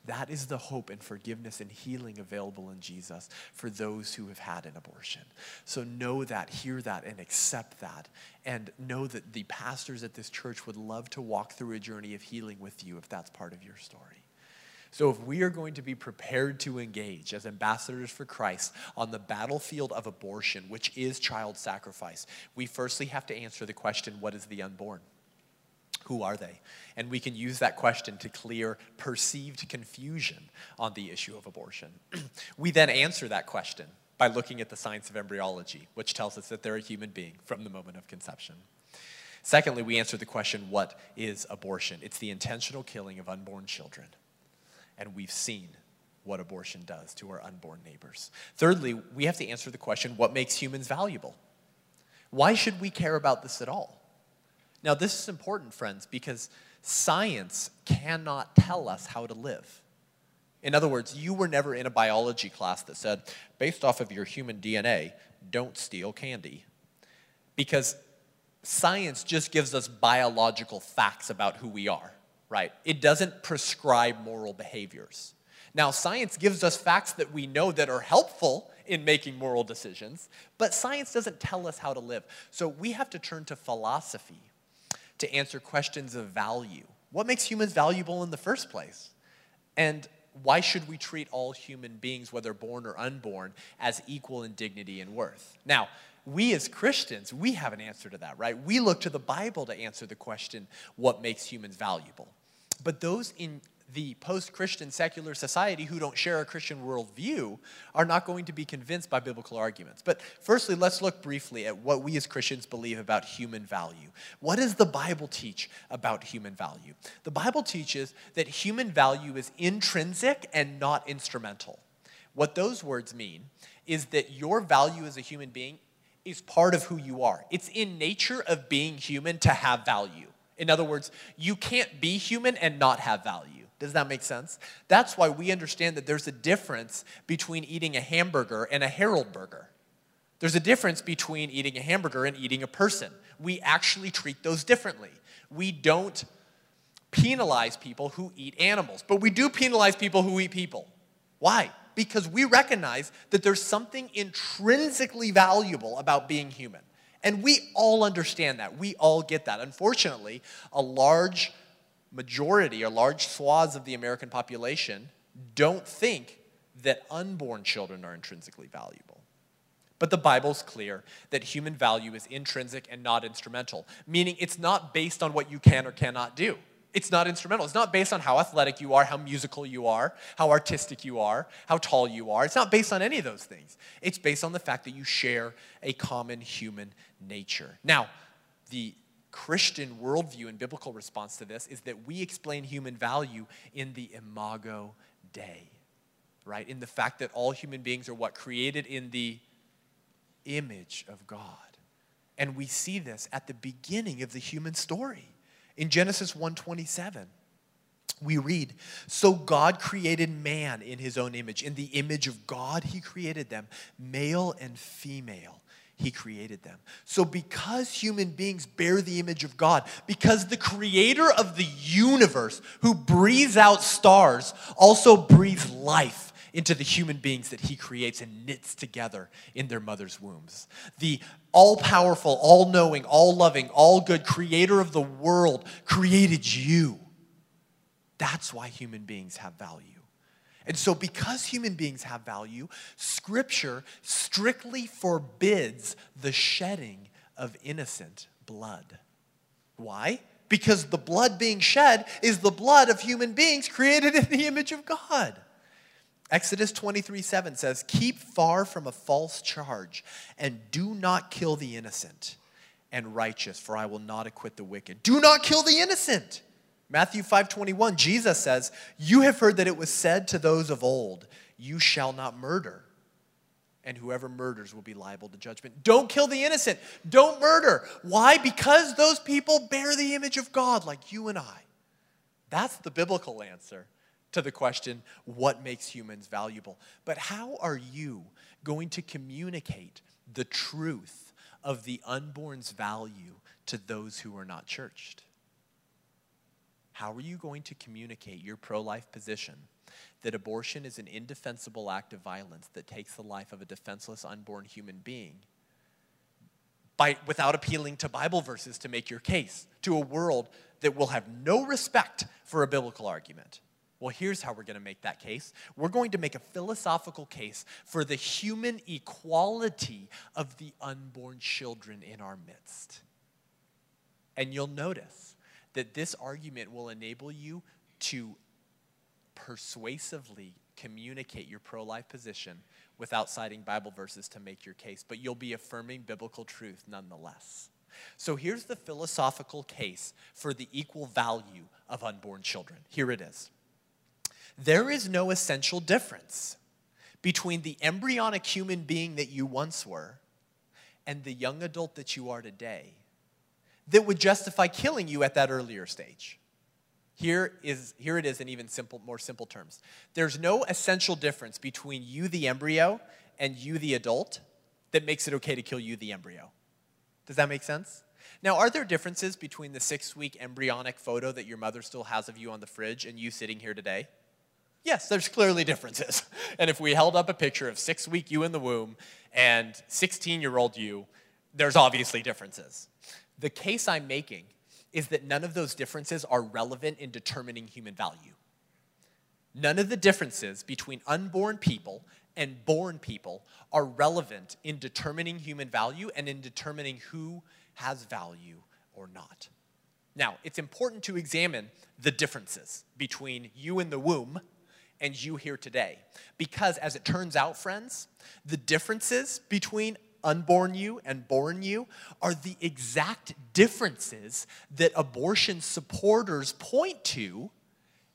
That is the hope and forgiveness and healing available in Jesus for those who have had an abortion. So know that, hear that, and accept that. And know that the pastors at this church would love to walk through a journey of healing with you if that's part of your story. So, if we are going to be prepared to engage as ambassadors for Christ on the battlefield of abortion, which is child sacrifice, we firstly have to answer the question what is the unborn? Who are they? And we can use that question to clear perceived confusion on the issue of abortion. we then answer that question by looking at the science of embryology, which tells us that they're a human being from the moment of conception. Secondly, we answer the question what is abortion? It's the intentional killing of unborn children. And we've seen what abortion does to our unborn neighbors. Thirdly, we have to answer the question what makes humans valuable? Why should we care about this at all? Now, this is important, friends, because science cannot tell us how to live. In other words, you were never in a biology class that said, based off of your human DNA, don't steal candy. Because science just gives us biological facts about who we are, right? It doesn't prescribe moral behaviors. Now, science gives us facts that we know that are helpful in making moral decisions, but science doesn't tell us how to live. So we have to turn to philosophy to answer questions of value. What makes humans valuable in the first place? And why should we treat all human beings, whether born or unborn, as equal in dignity and worth? Now, we as Christians, we have an answer to that, right? We look to the Bible to answer the question, what makes humans valuable? But those in the post Christian secular society who don't share a Christian worldview are not going to be convinced by biblical arguments. But firstly, let's look briefly at what we as Christians believe about human value. What does the Bible teach about human value? The Bible teaches that human value is intrinsic and not instrumental. What those words mean is that your value as a human being is part of who you are. It's in nature of being human to have value. In other words, you can't be human and not have value. Does that make sense? That's why we understand that there's a difference between eating a hamburger and a Harold burger. There's a difference between eating a hamburger and eating a person. We actually treat those differently. We don't penalize people who eat animals, but we do penalize people who eat people. Why? Because we recognize that there's something intrinsically valuable about being human. And we all understand that. We all get that. Unfortunately, a large majority or large swaths of the American population don't think that unborn children are intrinsically valuable. But the Bible's clear that human value is intrinsic and not instrumental, meaning it's not based on what you can or cannot do. It's not instrumental. It's not based on how athletic you are, how musical you are, how artistic you are, how tall you are. It's not based on any of those things. It's based on the fact that you share a common human nature. Now, the Christian worldview and biblical response to this is that we explain human value in the imago Dei, right? In the fact that all human beings are what? Created in the image of God. And we see this at the beginning of the human story. In Genesis 1:27, we read, "So God created man in his own image. In the image of God he created them, male and female." He created them. So, because human beings bear the image of God, because the creator of the universe, who breathes out stars, also breathes life into the human beings that he creates and knits together in their mother's wombs. The all powerful, all knowing, all loving, all good creator of the world created you. That's why human beings have value. And so, because human beings have value, Scripture strictly forbids the shedding of innocent blood. Why? Because the blood being shed is the blood of human beings created in the image of God. Exodus 23 7 says, Keep far from a false charge and do not kill the innocent and righteous, for I will not acquit the wicked. Do not kill the innocent. Matthew 5:21, Jesus says, You have heard that it was said to those of old, You shall not murder. And whoever murders will be liable to judgment. Don't kill the innocent. Don't murder. Why? Because those people bear the image of God like you and I. That's the biblical answer to the question, what makes humans valuable? But how are you going to communicate the truth of the unborn's value to those who are not churched? How are you going to communicate your pro life position that abortion is an indefensible act of violence that takes the life of a defenseless unborn human being? By, without appealing to Bible verses to make your case to a world that will have no respect for a biblical argument. Well, here's how we're going to make that case. We're going to make a philosophical case for the human equality of the unborn children in our midst. And you'll notice that this argument will enable you to persuasively communicate your pro life position without citing Bible verses to make your case, but you'll be affirming biblical truth nonetheless. So here's the philosophical case for the equal value of unborn children. Here it is. There is no essential difference between the embryonic human being that you once were and the young adult that you are today that would justify killing you at that earlier stage. Here, is, here it is in even simple, more simple terms. There's no essential difference between you, the embryo, and you, the adult, that makes it okay to kill you, the embryo. Does that make sense? Now, are there differences between the six week embryonic photo that your mother still has of you on the fridge and you sitting here today? Yes, there's clearly differences. And if we held up a picture of six week you in the womb and 16 year old you, there's obviously differences. The case I'm making is that none of those differences are relevant in determining human value. None of the differences between unborn people and born people are relevant in determining human value and in determining who has value or not. Now, it's important to examine the differences between you in the womb and you here today. Because as it turns out, friends, the differences between unborn you and born you are the exact differences that abortion supporters point to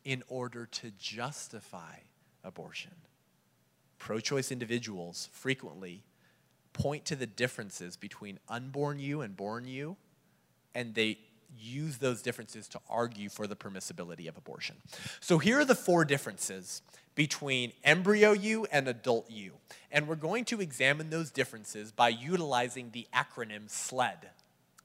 in order to justify abortion. Pro choice individuals frequently point to the differences between unborn you and born you, and they use those differences to argue for the permissibility of abortion. So here are the four differences between embryo you and adult you. And we're going to examine those differences by utilizing the acronym SLED.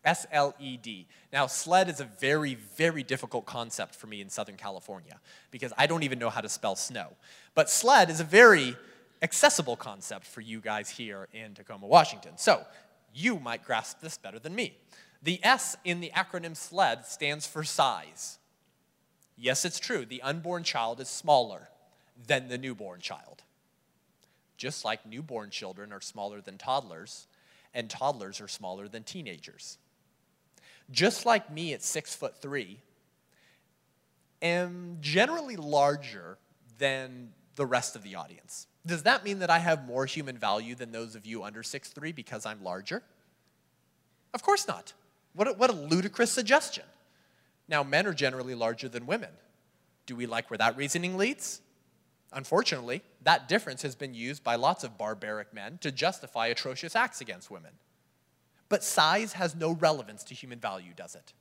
S L E D. Now, SLED is a very, very difficult concept for me in Southern California because I don't even know how to spell snow. But SLED is a very accessible concept for you guys here in Tacoma, Washington. So, you might grasp this better than me. The S in the acronym SLED stands for size. Yes, it's true, the unborn child is smaller than the newborn child. Just like newborn children are smaller than toddlers, and toddlers are smaller than teenagers. Just like me at six foot three, am generally larger than the rest of the audience. Does that mean that I have more human value than those of you under six three because I'm larger? Of course not. What a, what a ludicrous suggestion. Now, men are generally larger than women. Do we like where that reasoning leads? Unfortunately, that difference has been used by lots of barbaric men to justify atrocious acts against women. But size has no relevance to human value, does it?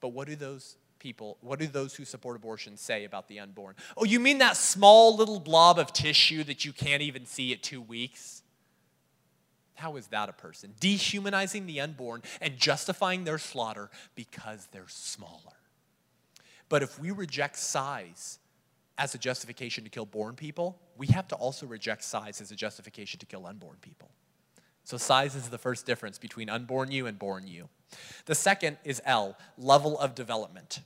But what do those people, what do those who support abortion say about the unborn? Oh, you mean that small little blob of tissue that you can't even see at two weeks? How is that a person? Dehumanizing the unborn and justifying their slaughter because they're smaller. But if we reject size as a justification to kill born people, we have to also reject size as a justification to kill unborn people. So, size is the first difference between unborn you and born you. The second is L, level of development.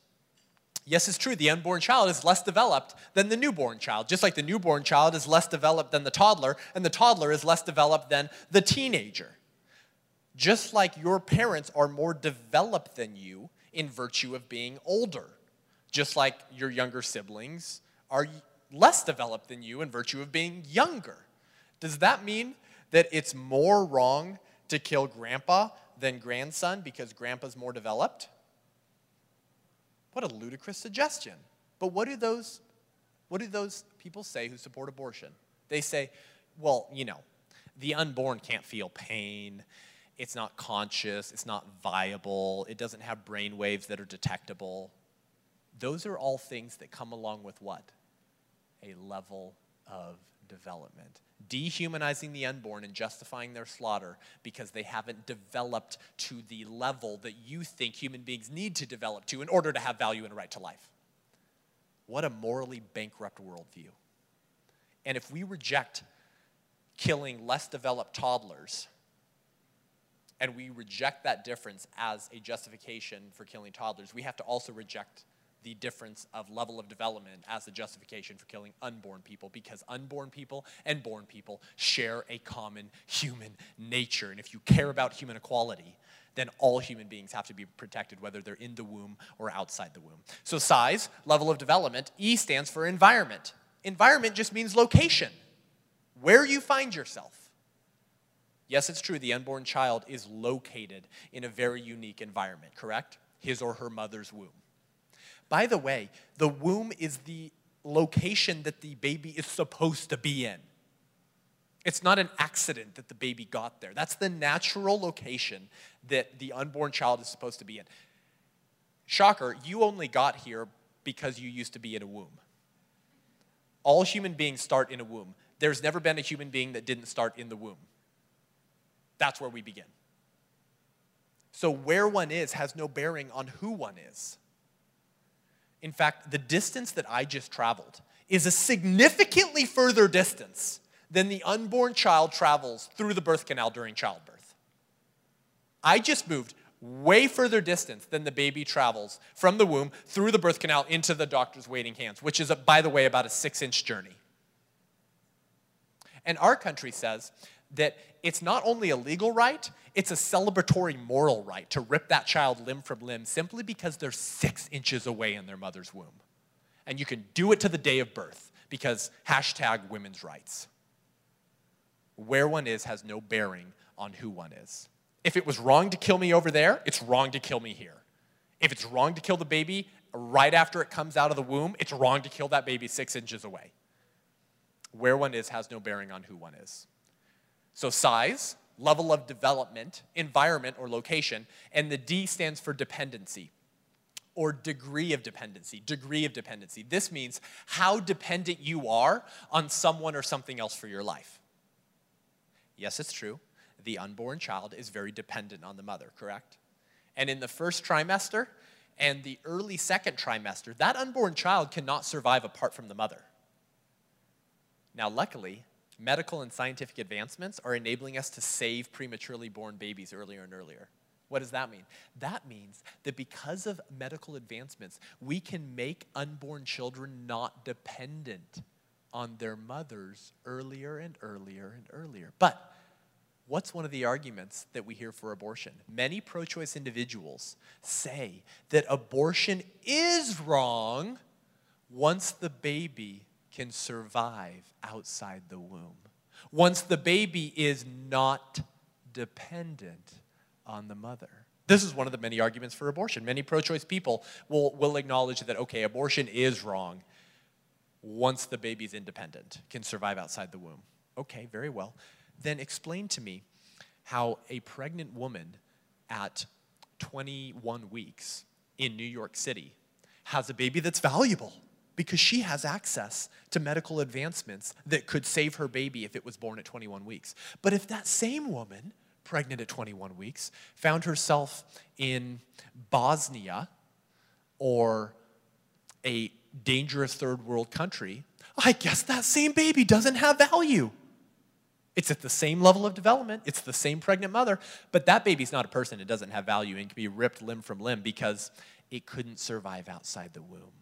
Yes, it's true, the unborn child is less developed than the newborn child, just like the newborn child is less developed than the toddler, and the toddler is less developed than the teenager. Just like your parents are more developed than you in virtue of being older, just like your younger siblings are less developed than you in virtue of being younger. Does that mean that it's more wrong to kill grandpa than grandson because grandpa's more developed? What a ludicrous suggestion. But what do those what do those people say who support abortion? They say, well, you know, the unborn can't feel pain. It's not conscious, it's not viable, it doesn't have brain waves that are detectable. Those are all things that come along with what? A level of development. Dehumanizing the unborn and justifying their slaughter because they haven't developed to the level that you think human beings need to develop to in order to have value and a right to life. What a morally bankrupt worldview. And if we reject killing less developed toddlers, and we reject that difference as a justification for killing toddlers, we have to also reject the difference of level of development as a justification for killing unborn people because unborn people and born people share a common human nature. And if you care about human equality, then all human beings have to be protected, whether they're in the womb or outside the womb. So, size, level of development, E stands for environment. Environment just means location, where you find yourself. Yes, it's true, the unborn child is located in a very unique environment, correct? His or her mother's womb. By the way, the womb is the location that the baby is supposed to be in. It's not an accident that the baby got there. That's the natural location that the unborn child is supposed to be in. Shocker, you only got here because you used to be in a womb. All human beings start in a womb. There's never been a human being that didn't start in the womb. That's where we begin. So, where one is has no bearing on who one is. In fact, the distance that I just traveled is a significantly further distance than the unborn child travels through the birth canal during childbirth. I just moved way further distance than the baby travels from the womb through the birth canal into the doctor's waiting hands, which is, by the way, about a six inch journey. And our country says that it's not only a legal right, it's a celebratory moral right to rip that child limb from limb simply because they're six inches away in their mother's womb. And you can do it to the day of birth because hashtag women's rights. Where one is has no bearing on who one is. If it was wrong to kill me over there, it's wrong to kill me here. If it's wrong to kill the baby right after it comes out of the womb, it's wrong to kill that baby six inches away. Where one is has no bearing on who one is. So, size, level of development, environment, or location, and the D stands for dependency or degree of dependency. Degree of dependency. This means how dependent you are on someone or something else for your life. Yes, it's true. The unborn child is very dependent on the mother, correct? And in the first trimester and the early second trimester, that unborn child cannot survive apart from the mother. Now, luckily, medical and scientific advancements are enabling us to save prematurely born babies earlier and earlier. What does that mean? That means that because of medical advancements, we can make unborn children not dependent on their mothers earlier and earlier and earlier. But what's one of the arguments that we hear for abortion? Many pro choice individuals say that abortion is wrong once the baby can survive outside the womb. Once the baby is not dependent on the mother. This is one of the many arguments for abortion. Many pro choice people will, will acknowledge that, okay, abortion is wrong once the baby's independent, can survive outside the womb. Okay, very well. Then explain to me how a pregnant woman at 21 weeks in New York City has a baby that's valuable because she has access to medical advancements that could save her baby if it was born at 21 weeks. But if that same woman, pregnant at 21 weeks, found herself in Bosnia or a dangerous third world country, I guess that same baby doesn't have value. It's at the same level of development, it's the same pregnant mother, but that baby's not a person. It doesn't have value and can be ripped limb from limb because it couldn't survive outside the womb.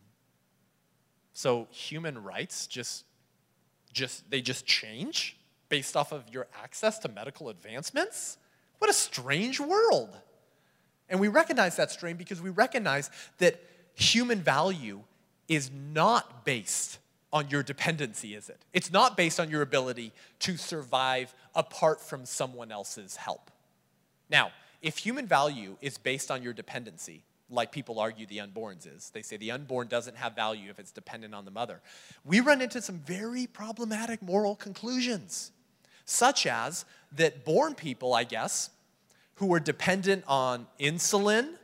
So human rights just just they just change based off of your access to medical advancements? What a strange world. And we recognize that strain because we recognize that human value is not based on your dependency, is it? It's not based on your ability to survive apart from someone else's help. Now, if human value is based on your dependency, like people argue the unborn's is, they say the unborn doesn't have value if it's dependent on the mother, we run into some very problematic moral conclusions, such as that born people, I guess, who are dependent on insulin,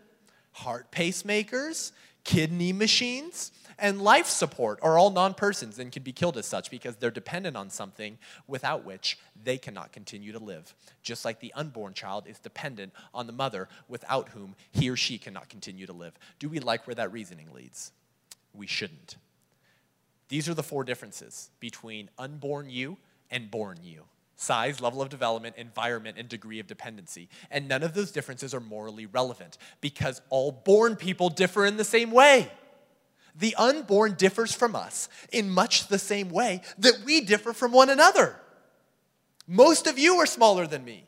heart pacemakers, kidney machines, and life support are all non persons and can be killed as such because they're dependent on something without which they cannot continue to live. Just like the unborn child is dependent on the mother without whom he or she cannot continue to live. Do we like where that reasoning leads? We shouldn't. These are the four differences between unborn you and born you size, level of development, environment, and degree of dependency. And none of those differences are morally relevant because all born people differ in the same way the unborn differs from us in much the same way that we differ from one another. Most of you are smaller than me.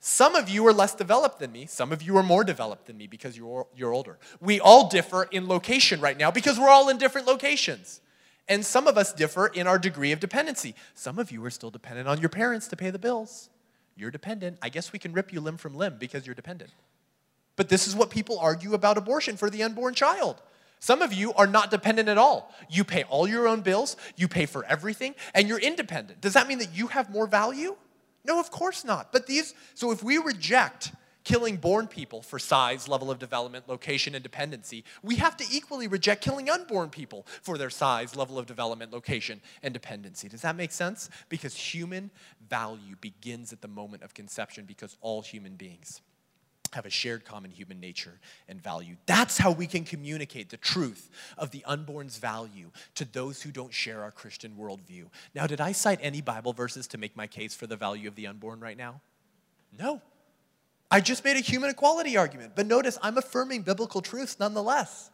Some of you are less developed than me. Some of you are more developed than me because you're, you're older. We all differ in location right now because we're all in different locations. And some of us differ in our degree of dependency. Some of you are still dependent on your parents to pay the bills. You're dependent. I guess we can rip you limb from limb because you're dependent. But this is what people argue about abortion for the unborn child. Some of you are not dependent at all. You pay all your own bills, you pay for everything, and you're independent. Does that mean that you have more value? No, of course not. But these, so if we reject killing born people for size, level of development, location, and dependency, we have to equally reject killing unborn people for their size, level of development, location, and dependency. Does that make sense? Because human value begins at the moment of conception because all human beings have a shared common human nature and value. That's how we can communicate the truth of the unborn's value to those who don't share our Christian worldview. Now, did I cite any Bible verses to make my case for the value of the unborn right now? No. I just made a human equality argument, but notice I'm affirming biblical truths nonetheless.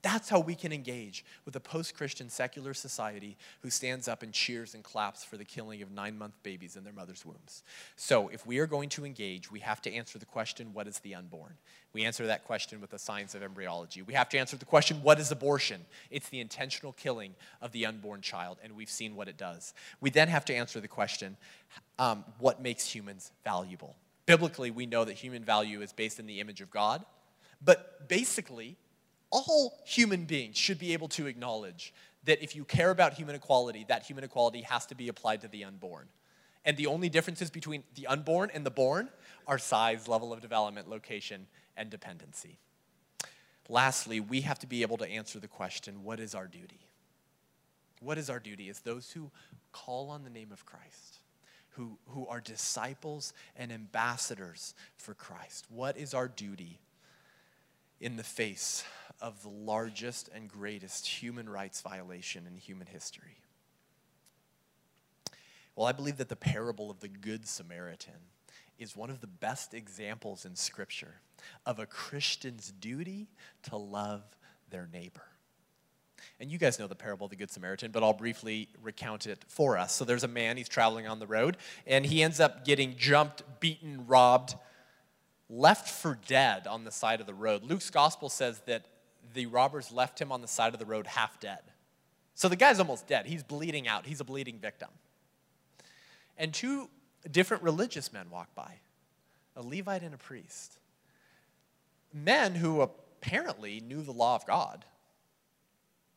That's how we can engage with a post Christian secular society who stands up and cheers and claps for the killing of nine month babies in their mother's wombs. So, if we are going to engage, we have to answer the question what is the unborn? We answer that question with the science of embryology. We have to answer the question what is abortion? It's the intentional killing of the unborn child, and we've seen what it does. We then have to answer the question um, what makes humans valuable? Biblically, we know that human value is based in the image of God, but basically, all human beings should be able to acknowledge that if you care about human equality, that human equality has to be applied to the unborn. And the only differences between the unborn and the born are size, level of development, location, and dependency. Lastly, we have to be able to answer the question what is our duty? What is our duty as those who call on the name of Christ, who, who are disciples and ambassadors for Christ? What is our duty in the face of the largest and greatest human rights violation in human history? Well, I believe that the parable of the Good Samaritan is one of the best examples in Scripture of a Christian's duty to love their neighbor. And you guys know the parable of the Good Samaritan, but I'll briefly recount it for us. So there's a man, he's traveling on the road, and he ends up getting jumped, beaten, robbed, left for dead on the side of the road. Luke's gospel says that the robbers left him on the side of the road half dead. So the guy's almost dead. He's bleeding out, he's a bleeding victim. And two different religious men walk by a Levite and a priest. Men who apparently knew the law of God,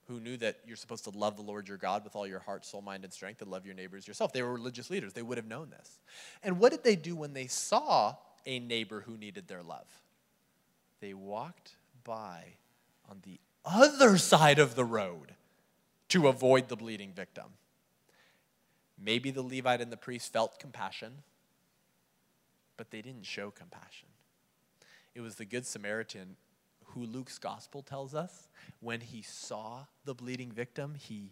who knew that you're supposed to love the Lord your God with all your heart, soul, mind, and strength, and love your neighbors yourself. They were religious leaders. They would have known this. And what did they do when they saw a neighbor who needed their love? They walked by on the other side of the road to avoid the bleeding victim. Maybe the Levite and the priest felt compassion, but they didn't show compassion. It was the Good Samaritan who Luke's gospel tells us when he saw the bleeding victim, he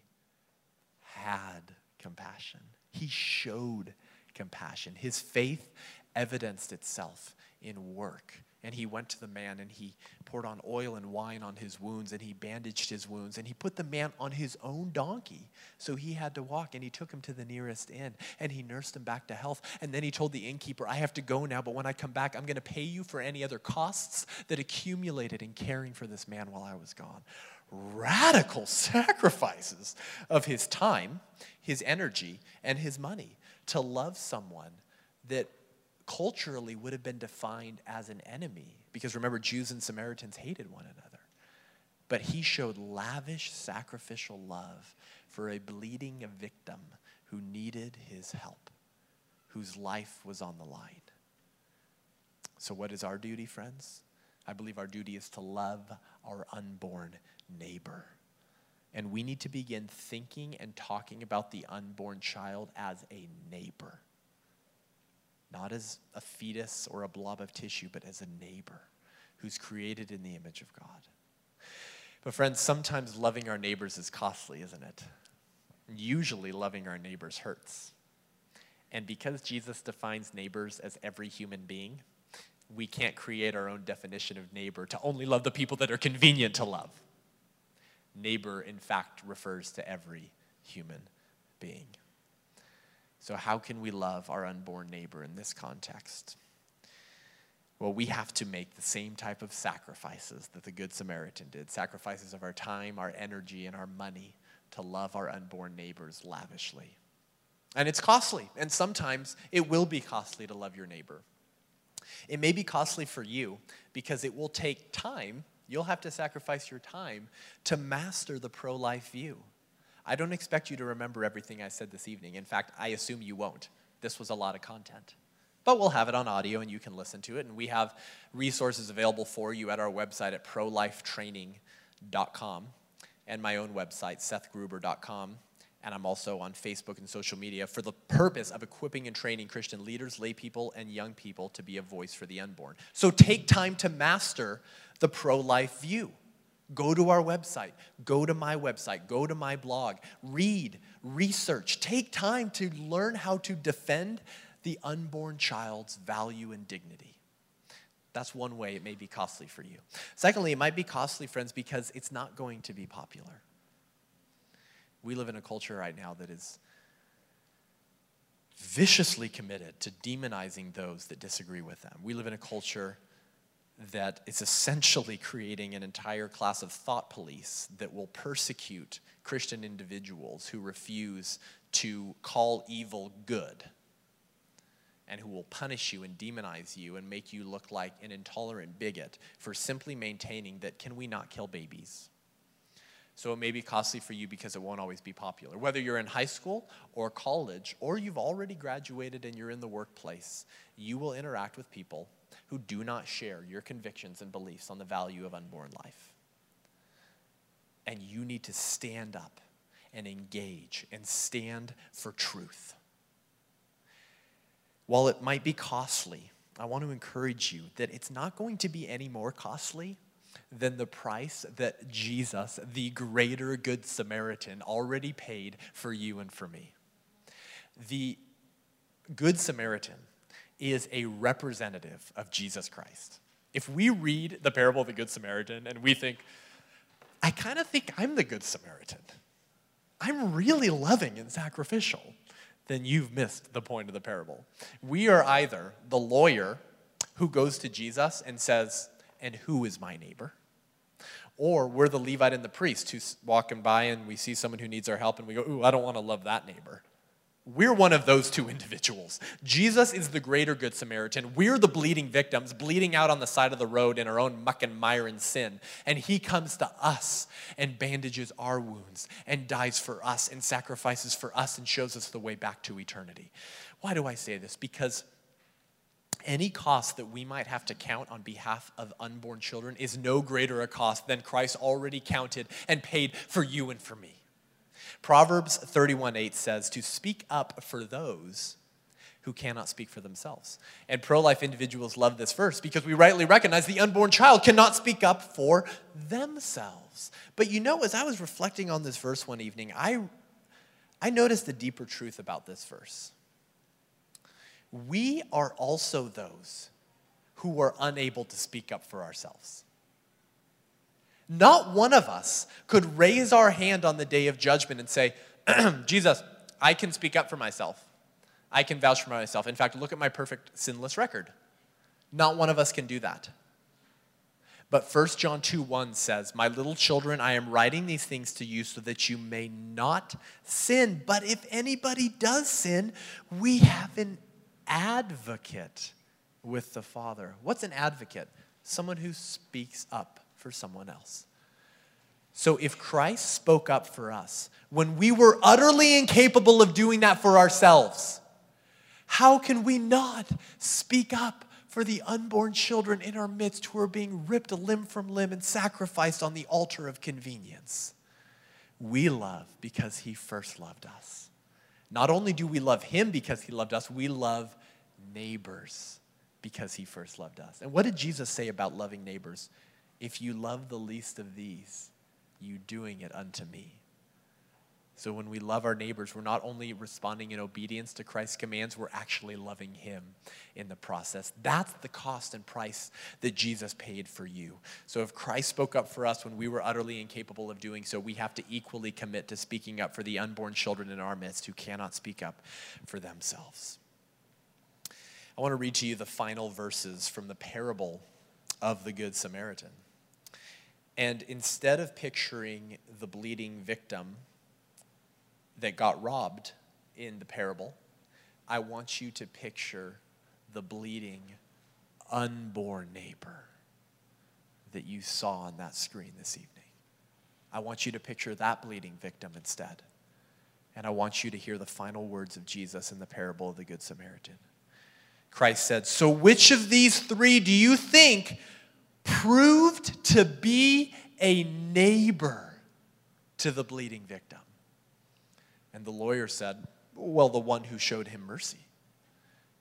had compassion. He showed compassion. His faith evidenced itself in work and he went to the man and he poured on oil and wine on his wounds and he bandaged his wounds and he put the man on his own donkey. So he had to walk and he took him to the nearest inn and he nursed him back to health. And then he told the innkeeper, I have to go now, but when I come back, I'm going to pay you for any other costs that accumulated in caring for this man while I was gone. Radical sacrifices of his time, his energy, and his money to love someone that culturally would have been defined as an enemy because remember, Jews and Samaritans hated one another. But he showed lavish sacrificial love for a bleeding victim who needed his help, whose life was on the line. So, what is our duty, friends? I believe our duty is to love our unborn neighbor. And we need to begin thinking and talking about the unborn child as a neighbor not as a fetus or a blob of tissue, but as a neighbor who's created in the image of God. But, friends, sometimes loving our neighbors is costly, isn't it? Usually, loving our neighbors hurts. And because Jesus defines neighbors as every human being, we can't create our own definition of neighbor to only love the people that are convenient to love. Neighbor, in fact, refers to every human being. So, how can we love our unborn neighbor in this context? Well, we have to make the same type of sacrifices that the Good Samaritan did sacrifices of our time, our energy, and our money to love our unborn neighbors lavishly. And it's costly, and sometimes it will be costly to love your neighbor. It may be costly for you because it will take time. You'll have to sacrifice your time to master the pro life view. I don't expect you to remember everything I said this evening. In fact, I assume you won't. This was a lot of content. But we'll have it on audio and you can listen to it. And we have resources available for you at our website at prolifetraining.com and my own website, sethgruber.com. And I'm also on Facebook and social media for the purpose of equipping and training Christian leaders, lay people, and young people to be a voice for the unborn. So take time to master the pro life view. Go to our website, go to my website, go to my blog, read, research, take time to learn how to defend the unborn child's value and dignity. That's one way it may be costly for you. Secondly, it might be costly, friends, because it's not going to be popular. We live in a culture right now that is viciously committed to demonizing those that disagree with them. We live in a culture that is essentially creating an entire class of thought police that will persecute Christian individuals who refuse to call evil good and who will punish you and demonize you and make you look like an intolerant bigot for simply maintaining that can we not kill babies? So it may be costly for you because it won't always be popular. Whether you're in high school or college or you've already graduated and you're in the workplace, you will interact with people who do not share your convictions and beliefs on the value of unborn life. And you need to stand up and engage and stand for truth. While it might be costly, I want to encourage you that it's not going to be any more costly than the price that Jesus, the greater Good Samaritan, already paid for you and for me. The Good Samaritan is a representative of Jesus Christ. If we read the parable of the Good Samaritan and we think, I kind of think I'm the Good Samaritan, I'm really loving and sacrificial, then you've missed the point of the parable. We are either the lawyer who goes to Jesus and says, And who is my neighbor? Or we're the Levite and the priest who's walking by and we see someone who needs our help and we go, Ooh, I don't want to love that neighbor. We're one of those two individuals. Jesus is the greater Good Samaritan. We're the bleeding victims, bleeding out on the side of the road in our own muck and mire and sin. And He comes to us and bandages our wounds and dies for us and sacrifices for us and shows us the way back to eternity. Why do I say this? Because any cost that we might have to count on behalf of unborn children is no greater a cost than Christ already counted and paid for you and for me. Proverbs 31 8 says, To speak up for those who cannot speak for themselves. And pro life individuals love this verse because we rightly recognize the unborn child cannot speak up for themselves. But you know, as I was reflecting on this verse one evening, I, I noticed a deeper truth about this verse. We are also those who are unable to speak up for ourselves. Not one of us could raise our hand on the day of judgment and say, Jesus, I can speak up for myself. I can vouch for myself. In fact, look at my perfect sinless record. Not one of us can do that. But 1 John 2 1 says, My little children, I am writing these things to you so that you may not sin. But if anybody does sin, we have an advocate with the Father. What's an advocate? Someone who speaks up for someone else. So if Christ spoke up for us when we were utterly incapable of doing that for ourselves, how can we not speak up for the unborn children in our midst who are being ripped limb from limb and sacrificed on the altar of convenience? We love because he first loved us. Not only do we love him because he loved us, we love neighbors because he first loved us. And what did Jesus say about loving neighbors? If you love the least of these, you doing it unto me. So when we love our neighbors, we're not only responding in obedience to Christ's commands, we're actually loving Him in the process. That's the cost and price that Jesus paid for you. So if Christ spoke up for us when we were utterly incapable of doing so, we have to equally commit to speaking up for the unborn children in our midst who cannot speak up for themselves. I want to read to you the final verses from the parable of the Good Samaritan. And instead of picturing the bleeding victim, that got robbed in the parable, I want you to picture the bleeding, unborn neighbor that you saw on that screen this evening. I want you to picture that bleeding victim instead. And I want you to hear the final words of Jesus in the parable of the Good Samaritan. Christ said, So which of these three do you think proved to be a neighbor to the bleeding victim? And the lawyer said, Well, the one who showed him mercy.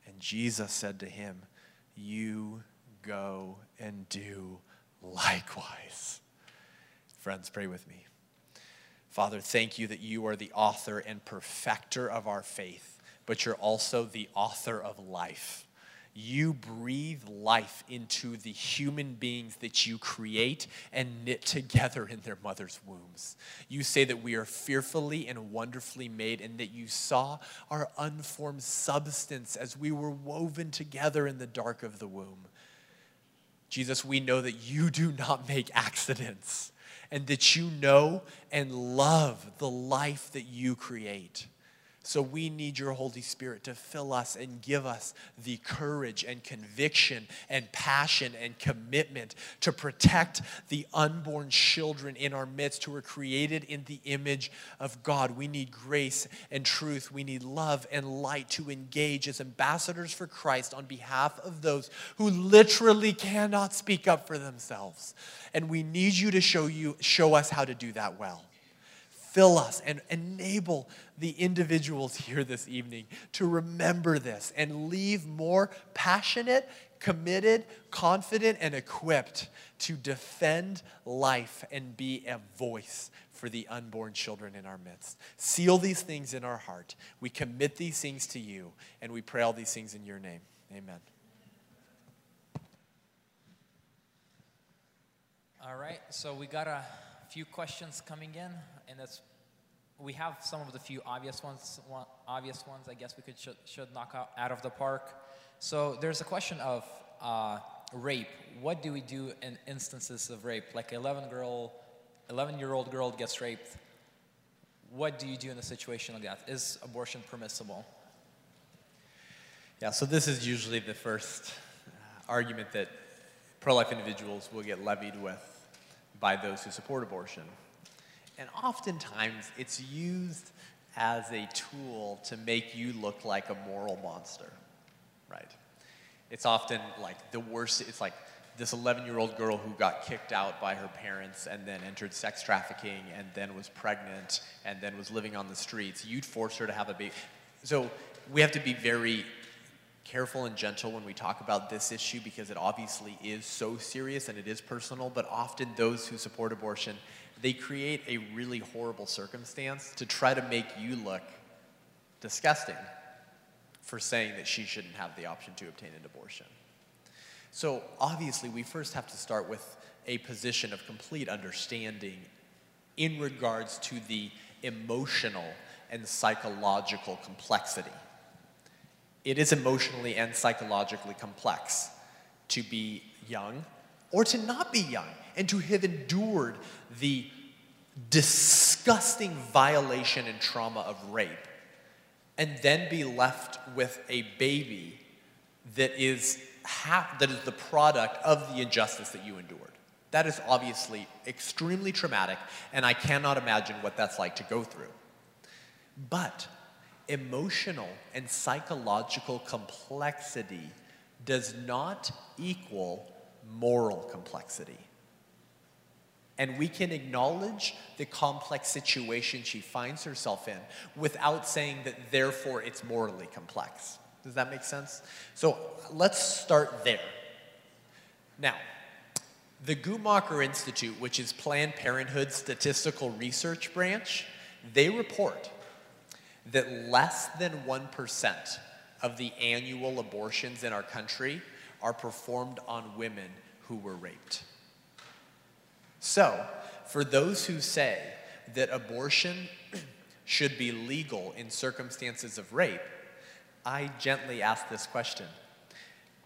And Jesus said to him, You go and do likewise. Friends, pray with me. Father, thank you that you are the author and perfecter of our faith, but you're also the author of life you breathe life into the human beings that you create and knit together in their mother's wombs. You say that we are fearfully and wonderfully made, and that you saw our unformed substance as we were woven together in the dark of the womb. Jesus, we know that you do not make accidents, and that you know and love the life that you create. So we need your Holy Spirit to fill us and give us the courage and conviction and passion and commitment to protect the unborn children in our midst who are created in the image of God. We need grace and truth. We need love and light to engage as ambassadors for Christ on behalf of those who literally cannot speak up for themselves. And we need you to show you show us how to do that well fill us and enable the individuals here this evening to remember this and leave more passionate, committed, confident, and equipped to defend life and be a voice for the unborn children in our midst. Seal these things in our heart. We commit these things to you, and we pray all these things in your name. Amen. All right, so we got a few questions coming in, and that's we have some of the few obvious ones. One, obvious ones, I guess we could should, should knock out, out of the park. So there's a question of uh, rape. What do we do in instances of rape? Like 11 girl, 11 year old girl gets raped. What do you do in a situation like that? Is abortion permissible? Yeah, so this is usually the first uh, argument that pro life individuals will get levied with by those who support abortion. And oftentimes it's used as a tool to make you look like a moral monster, right? It's often like the worst, it's like this 11 year old girl who got kicked out by her parents and then entered sex trafficking and then was pregnant and then was living on the streets. You'd force her to have a baby. So we have to be very careful and gentle when we talk about this issue because it obviously is so serious and it is personal, but often those who support abortion, they create a really horrible circumstance to try to make you look disgusting for saying that she shouldn't have the option to obtain an abortion. So obviously, we first have to start with a position of complete understanding in regards to the emotional and psychological complexity. It is emotionally and psychologically complex to be young or to not be young and to have endured the disgusting violation and trauma of rape and then be left with a baby that is half, that is the product of the injustice that you endured. That is obviously extremely traumatic, and I cannot imagine what that's like to go through. But emotional and psychological complexity does not equal moral complexity. And we can acknowledge the complex situation she finds herself in without saying that therefore it's morally complex. Does that make sense? So let's start there. Now, the Guttmacher Institute, which is Planned Parenthood's statistical research branch, they report that less than 1% of the annual abortions in our country are performed on women who were raped. So, for those who say that abortion should be legal in circumstances of rape, I gently ask this question.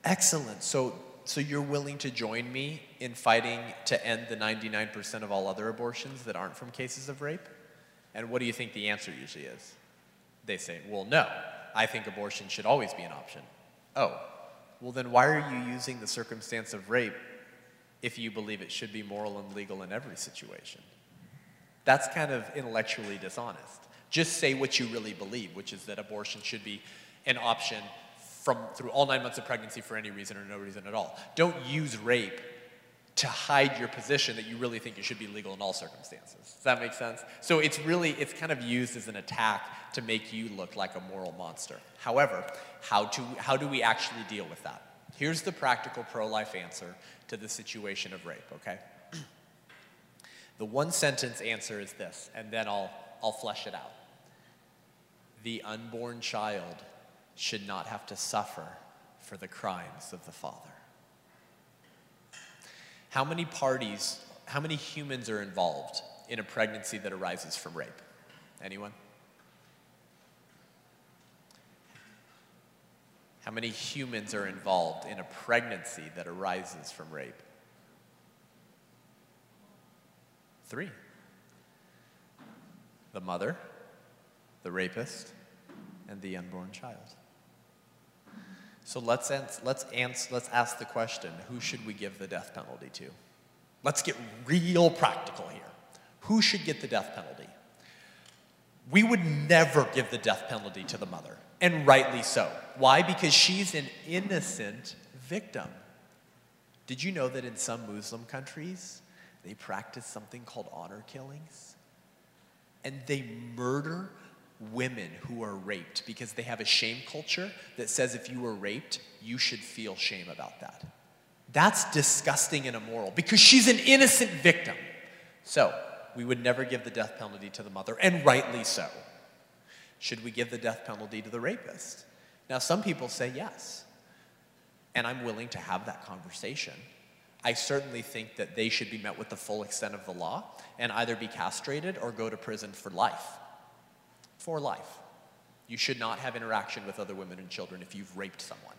Excellent. So, so you're willing to join me in fighting to end the 99% of all other abortions that aren't from cases of rape? And what do you think the answer usually is? They say, well, no. I think abortion should always be an option. Oh, well, then why are you using the circumstance of rape if you believe it should be moral and legal in every situation. That's kind of intellectually dishonest. Just say what you really believe, which is that abortion should be an option from through all nine months of pregnancy for any reason or no reason at all. Don't use rape to hide your position that you really think it should be legal in all circumstances. Does that make sense? So it's really, it's kind of used as an attack to make you look like a moral monster. However, how, to, how do we actually deal with that? Here's the practical pro life answer to the situation of rape, okay? the one sentence answer is this, and then I'll, I'll flesh it out. The unborn child should not have to suffer for the crimes of the father. How many parties, how many humans are involved in a pregnancy that arises from rape? Anyone? How many humans are involved in a pregnancy that arises from rape? Three the mother, the rapist, and the unborn child. So let's, ans- let's, ans- let's ask the question who should we give the death penalty to? Let's get real practical here. Who should get the death penalty? We would never give the death penalty to the mother and rightly so. Why? Because she's an innocent victim. Did you know that in some Muslim countries, they practice something called honor killings? And they murder women who are raped because they have a shame culture that says if you were raped, you should feel shame about that. That's disgusting and immoral because she's an innocent victim. So, we would never give the death penalty to the mother, and rightly so. Should we give the death penalty to the rapist? Now, some people say yes. And I'm willing to have that conversation. I certainly think that they should be met with the full extent of the law and either be castrated or go to prison for life. For life. You should not have interaction with other women and children if you've raped someone.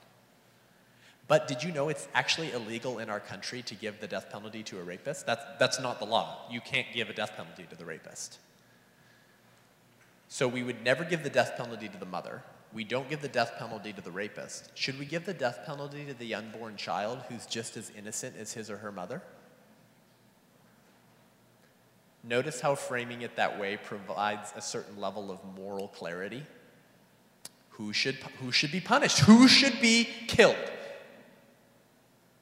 But did you know it's actually illegal in our country to give the death penalty to a rapist? That's, that's not the law. You can't give a death penalty to the rapist. So we would never give the death penalty to the mother. We don't give the death penalty to the rapist. Should we give the death penalty to the unborn child who's just as innocent as his or her mother? Notice how framing it that way provides a certain level of moral clarity. Who should, who should be punished? Who should be killed?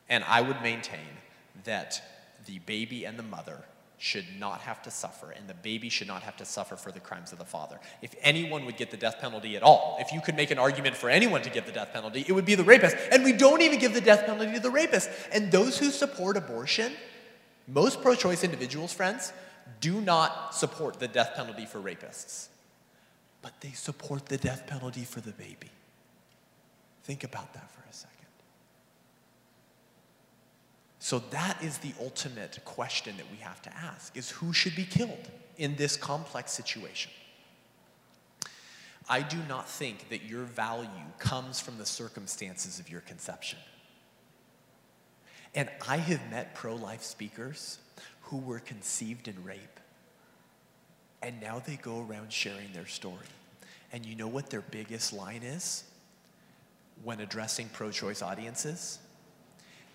And I would maintain that the baby and the mother should not have to suffer, and the baby should not have to suffer for the crimes of the father. If anyone would get the death penalty at all, if you could make an argument for anyone to get the death penalty, it would be the rapist. And we don't even give the death penalty to the rapist. And those who support abortion, most pro choice individuals, friends, do not support the death penalty for rapists, but they support the death penalty for the baby. Think about that for a second. So that is the ultimate question that we have to ask is who should be killed in this complex situation? I do not think that your value comes from the circumstances of your conception. And I have met pro life speakers who were conceived in rape, and now they go around sharing their story. And you know what their biggest line is when addressing pro choice audiences?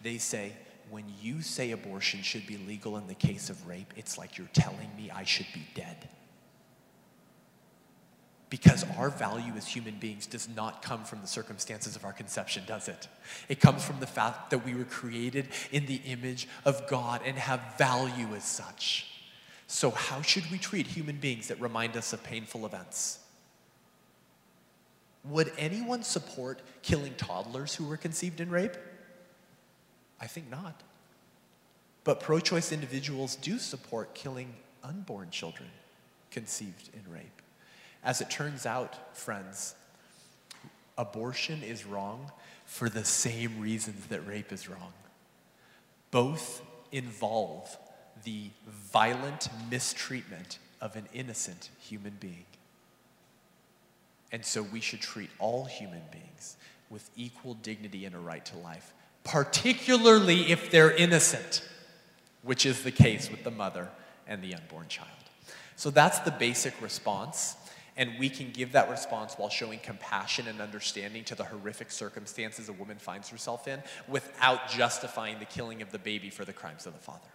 They say, when you say abortion should be legal in the case of rape, it's like you're telling me I should be dead. Because our value as human beings does not come from the circumstances of our conception, does it? It comes from the fact that we were created in the image of God and have value as such. So, how should we treat human beings that remind us of painful events? Would anyone support killing toddlers who were conceived in rape? I think not. But pro choice individuals do support killing unborn children conceived in rape. As it turns out, friends, abortion is wrong for the same reasons that rape is wrong. Both involve the violent mistreatment of an innocent human being. And so we should treat all human beings with equal dignity and a right to life particularly if they're innocent, which is the case with the mother and the unborn child. So that's the basic response. And we can give that response while showing compassion and understanding to the horrific circumstances a woman finds herself in without justifying the killing of the baby for the crimes of the father.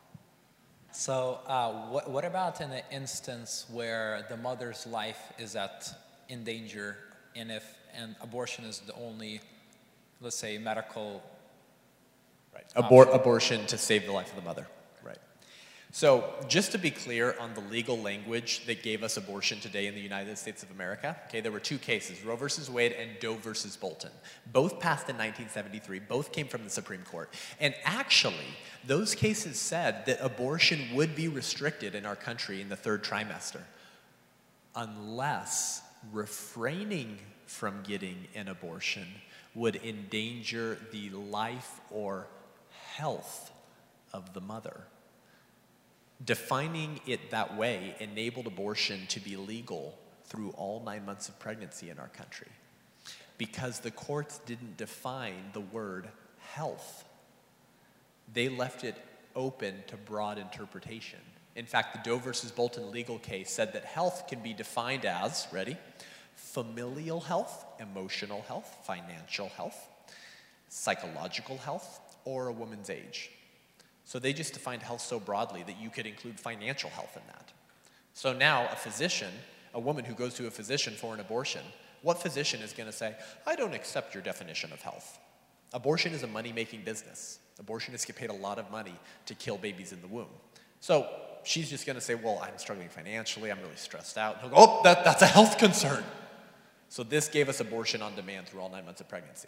So, uh, what, what about in an instance where the mother's life is at in danger, and if and abortion is the only, let's say, medical Right. Abor- abortion to save the life of the mother. Right. So, just to be clear on the legal language that gave us abortion today in the United States of America, okay, there were two cases Roe versus Wade and Doe versus Bolton. Both passed in 1973, both came from the Supreme Court. And actually, those cases said that abortion would be restricted in our country in the third trimester unless refraining from getting an abortion would endanger the life or health of the mother. Defining it that way enabled abortion to be legal through all nine months of pregnancy in our country because the courts didn't define the word health. They left it open to broad interpretation. In fact, the Doe versus Bolton legal case said that health can be defined as, ready? Familial health, emotional health, financial health, psychological health, or a woman's age. So they just defined health so broadly that you could include financial health in that. So now a physician, a woman who goes to a physician for an abortion, what physician is going to say, I don't accept your definition of health? Abortion is a money making business. Abortionists get paid a lot of money to kill babies in the womb. So she's just going to say, Well, I'm struggling financially, I'm really stressed out. And he'll go, Oh, that, that's a health concern. So this gave us abortion on demand through all nine months of pregnancy.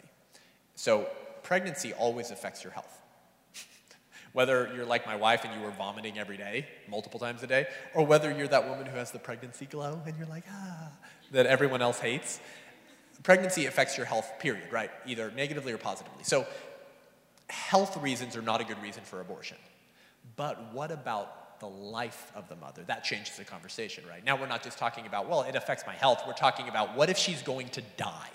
So pregnancy always affects your health. whether you're like my wife and you were vomiting every day, multiple times a day, or whether you're that woman who has the pregnancy glow and you're like, ah, that everyone else hates. Pregnancy affects your health, period, right? Either negatively or positively. So, health reasons are not a good reason for abortion. But what about the life of the mother? That changes the conversation, right? Now we're not just talking about, well, it affects my health. We're talking about what if she's going to die?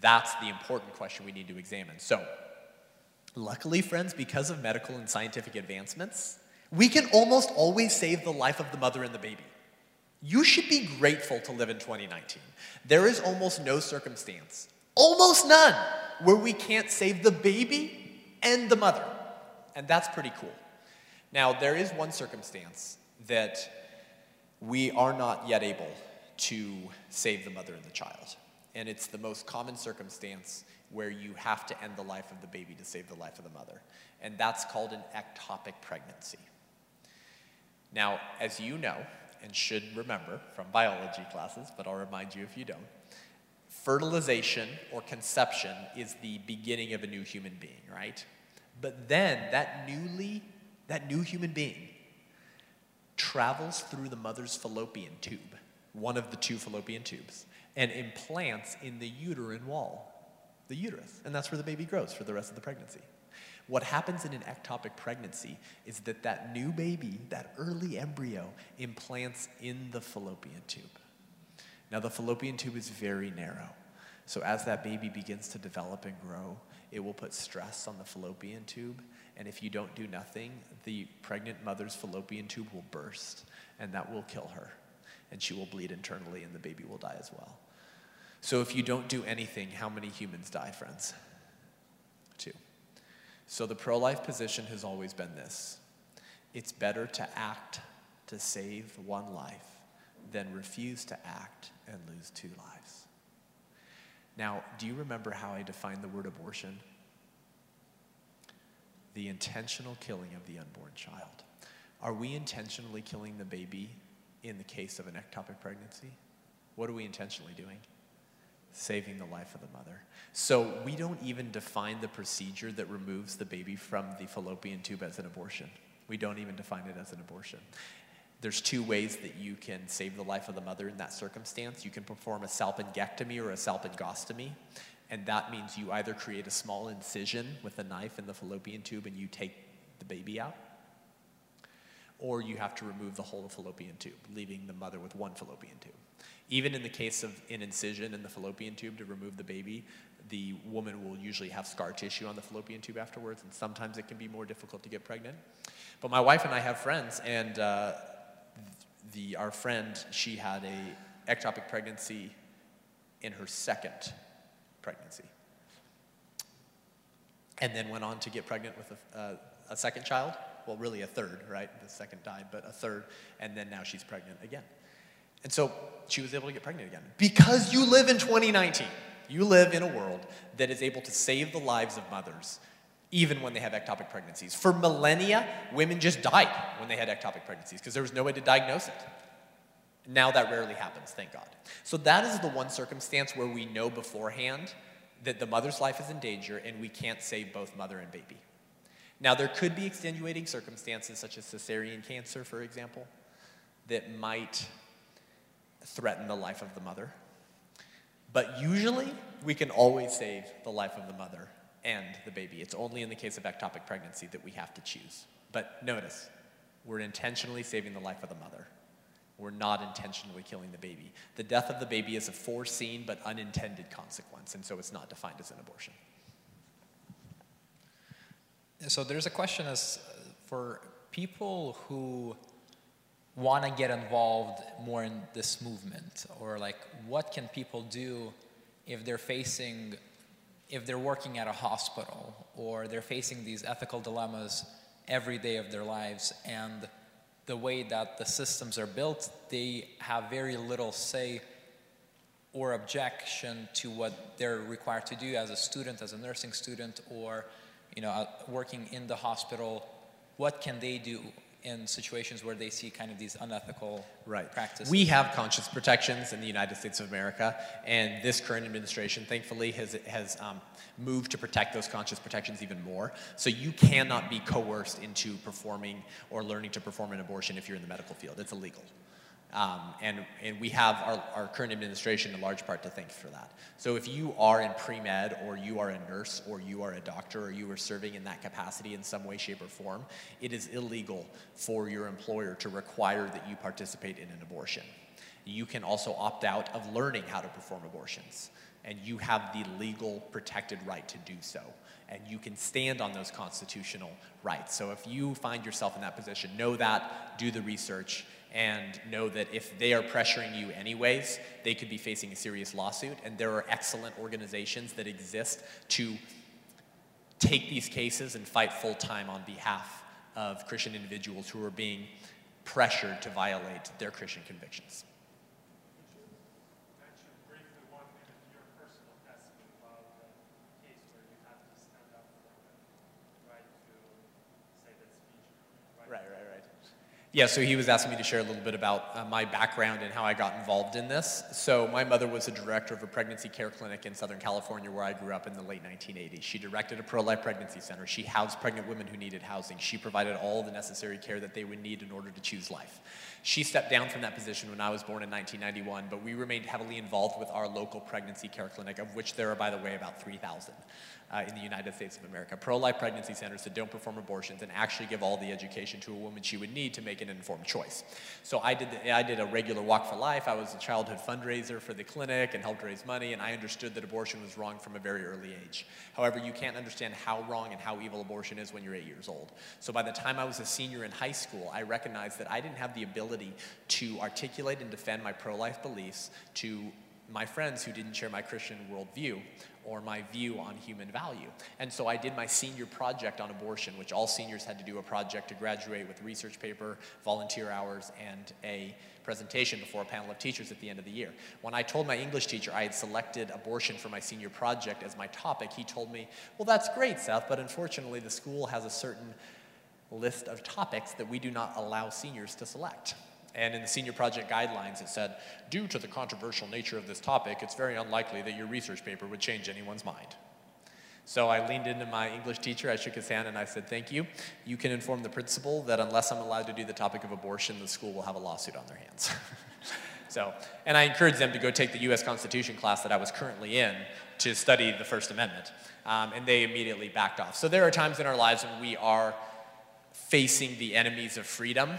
That's the important question we need to examine. So, luckily, friends, because of medical and scientific advancements, we can almost always save the life of the mother and the baby. You should be grateful to live in 2019. There is almost no circumstance, almost none, where we can't save the baby and the mother. And that's pretty cool. Now, there is one circumstance that we are not yet able to save the mother and the child And it's the most common circumstance where you have to end the life of the baby to save the life of the mother. And that's called an ectopic pregnancy. Now, as you know, and should remember from biology classes, but I'll remind you if you don't, fertilization or conception is the beginning of a new human being, right? But then that newly, that new human being travels through the mother's fallopian tube, one of the two fallopian tubes, and implants in the uterine wall, the uterus. And that's where the baby grows for the rest of the pregnancy. What happens in an ectopic pregnancy is that that new baby, that early embryo, implants in the fallopian tube. Now, the fallopian tube is very narrow. So, as that baby begins to develop and grow, it will put stress on the fallopian tube. And if you don't do nothing, the pregnant mother's fallopian tube will burst, and that will kill her. And she will bleed internally, and the baby will die as well. So, if you don't do anything, how many humans die, friends? Two. So the pro life position has always been this it's better to act to save one life than refuse to act and lose two lives. Now, do you remember how I defined the word abortion? The intentional killing of the unborn child. Are we intentionally killing the baby in the case of an ectopic pregnancy? What are we intentionally doing? Saving the life of the mother. So we don't even define the procedure that removes the baby from the fallopian tube as an abortion. We don't even define it as an abortion. There's two ways that you can save the life of the mother in that circumstance. You can perform a salpingectomy or a salpingostomy, and that means you either create a small incision with a knife in the fallopian tube and you take the baby out, or you have to remove the whole fallopian tube, leaving the mother with one fallopian tube. Even in the case of an incision in the fallopian tube to remove the baby, the woman will usually have scar tissue on the fallopian tube afterwards, and sometimes it can be more difficult to get pregnant. But my wife and I have friends, and uh, the, our friend, she had a ectopic pregnancy in her second pregnancy. And then went on to get pregnant with a, uh, a second child. Well, really a third, right? The second died, but a third. And then now she's pregnant again. And so she was able to get pregnant again. Because you live in 2019, you live in a world that is able to save the lives of mothers even when they have ectopic pregnancies. For millennia, women just died when they had ectopic pregnancies because there was no way to diagnose it. Now that rarely happens, thank God. So that is the one circumstance where we know beforehand that the mother's life is in danger and we can't save both mother and baby. Now, there could be extenuating circumstances such as cesarean cancer, for example, that might threaten the life of the mother. But usually, we can always save the life of the mother and the baby. It's only in the case of ectopic pregnancy that we have to choose. But notice, we're intentionally saving the life of the mother. We're not intentionally killing the baby. The death of the baby is a foreseen but unintended consequence, and so it's not defined as an abortion. So there's a question as for people who want to get involved more in this movement? Or like what can people do if they're facing if they're working at a hospital or they're facing these ethical dilemmas every day of their lives? And the way that the systems are built they have very little say or objection to what they're required to do as a student as a nursing student or you know uh, working in the hospital. What can they do in situations where they see kind of these unethical right. practices. We have conscience protections in the United States of America, and this current administration, thankfully, has, has um, moved to protect those conscience protections even more. So you cannot be coerced into performing or learning to perform an abortion if you're in the medical field. It's illegal. Um, and, and we have our, our current administration in large part to thank for that. So if you are in pre-med or you are a nurse or you are a doctor or you are serving in that capacity in some way, shape, or form, it is illegal for your employer to require that you participate in an abortion. You can also opt out of learning how to perform abortions and you have the legal protected right to do so. And you can stand on those constitutional rights. So if you find yourself in that position, know that, do the research, and know that if they are pressuring you anyways, they could be facing a serious lawsuit. And there are excellent organizations that exist to take these cases and fight full time on behalf of Christian individuals who are being pressured to violate their Christian convictions. Yeah, so he was asking me to share a little bit about uh, my background and how I got involved in this. So, my mother was a director of a pregnancy care clinic in Southern California where I grew up in the late 1980s. She directed a pro life pregnancy center. She housed pregnant women who needed housing. She provided all the necessary care that they would need in order to choose life. She stepped down from that position when I was born in 1991, but we remained heavily involved with our local pregnancy care clinic, of which there are, by the way, about 3,000 uh, in the United States of America. Pro life pregnancy centers that don't perform abortions and actually give all the education to a woman she would need to make an informed choice. So I did, the, I did a regular walk for life. I was a childhood fundraiser for the clinic and helped raise money, and I understood that abortion was wrong from a very early age. However, you can't understand how wrong and how evil abortion is when you're eight years old. So by the time I was a senior in high school, I recognized that I didn't have the ability to articulate and defend my pro life beliefs to my friends who didn't share my Christian worldview or my view on human value. And so I did my senior project on abortion, which all seniors had to do a project to graduate with research paper, volunteer hours, and a presentation before a panel of teachers at the end of the year. When I told my English teacher I had selected abortion for my senior project as my topic, he told me, Well, that's great, Seth, but unfortunately the school has a certain list of topics that we do not allow seniors to select. And in the senior project guidelines, it said, due to the controversial nature of this topic, it's very unlikely that your research paper would change anyone's mind. So I leaned into my English teacher, I shook his hand, and I said, Thank you. You can inform the principal that unless I'm allowed to do the topic of abortion, the school will have a lawsuit on their hands. so, and I encouraged them to go take the US Constitution class that I was currently in to study the First Amendment. Um, and they immediately backed off. So there are times in our lives when we are facing the enemies of freedom